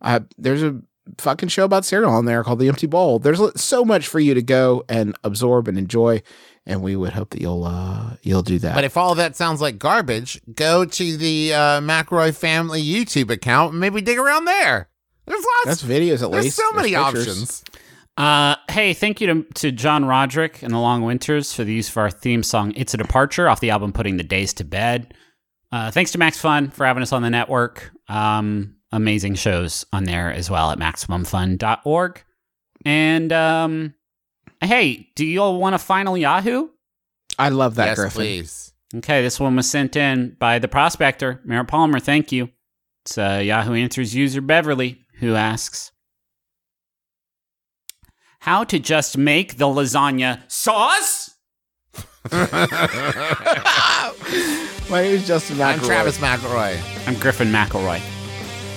Speaker 1: Uh, there's a fucking show about cereal on there called The Empty Bowl. There's so much for you to go and absorb and enjoy, and we would hope that you'll uh, you'll do that.
Speaker 2: But if all that sounds like garbage, go to the uh, McRoy family YouTube account and maybe dig around there. There's lots.
Speaker 1: That's videos at
Speaker 2: There's
Speaker 1: least.
Speaker 2: There's so many
Speaker 1: There's
Speaker 2: options.
Speaker 3: Uh, hey, thank you to, to John Roderick and the Long Winters for the use of our theme song "It's a Departure" off the album "Putting the Days to Bed." Uh, thanks to Max Fun for having us on the network. Um, amazing shows on there as well at maximumfun.org. And um, hey, do you all want a final Yahoo?
Speaker 1: I love that,
Speaker 2: yes,
Speaker 1: Griffin.
Speaker 2: please.
Speaker 3: Okay, this one was sent in by the prospector, Merritt Palmer. Thank you. It's uh, Yahoo Answers user Beverly who asks How to just make the lasagna sauce? *laughs*
Speaker 1: My name is Justin McElroy.
Speaker 2: I'm Travis McElroy.
Speaker 3: I'm Griffin McElroy.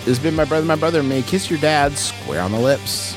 Speaker 1: This has been my brother, my brother, and me. Kiss your dad square on the lips.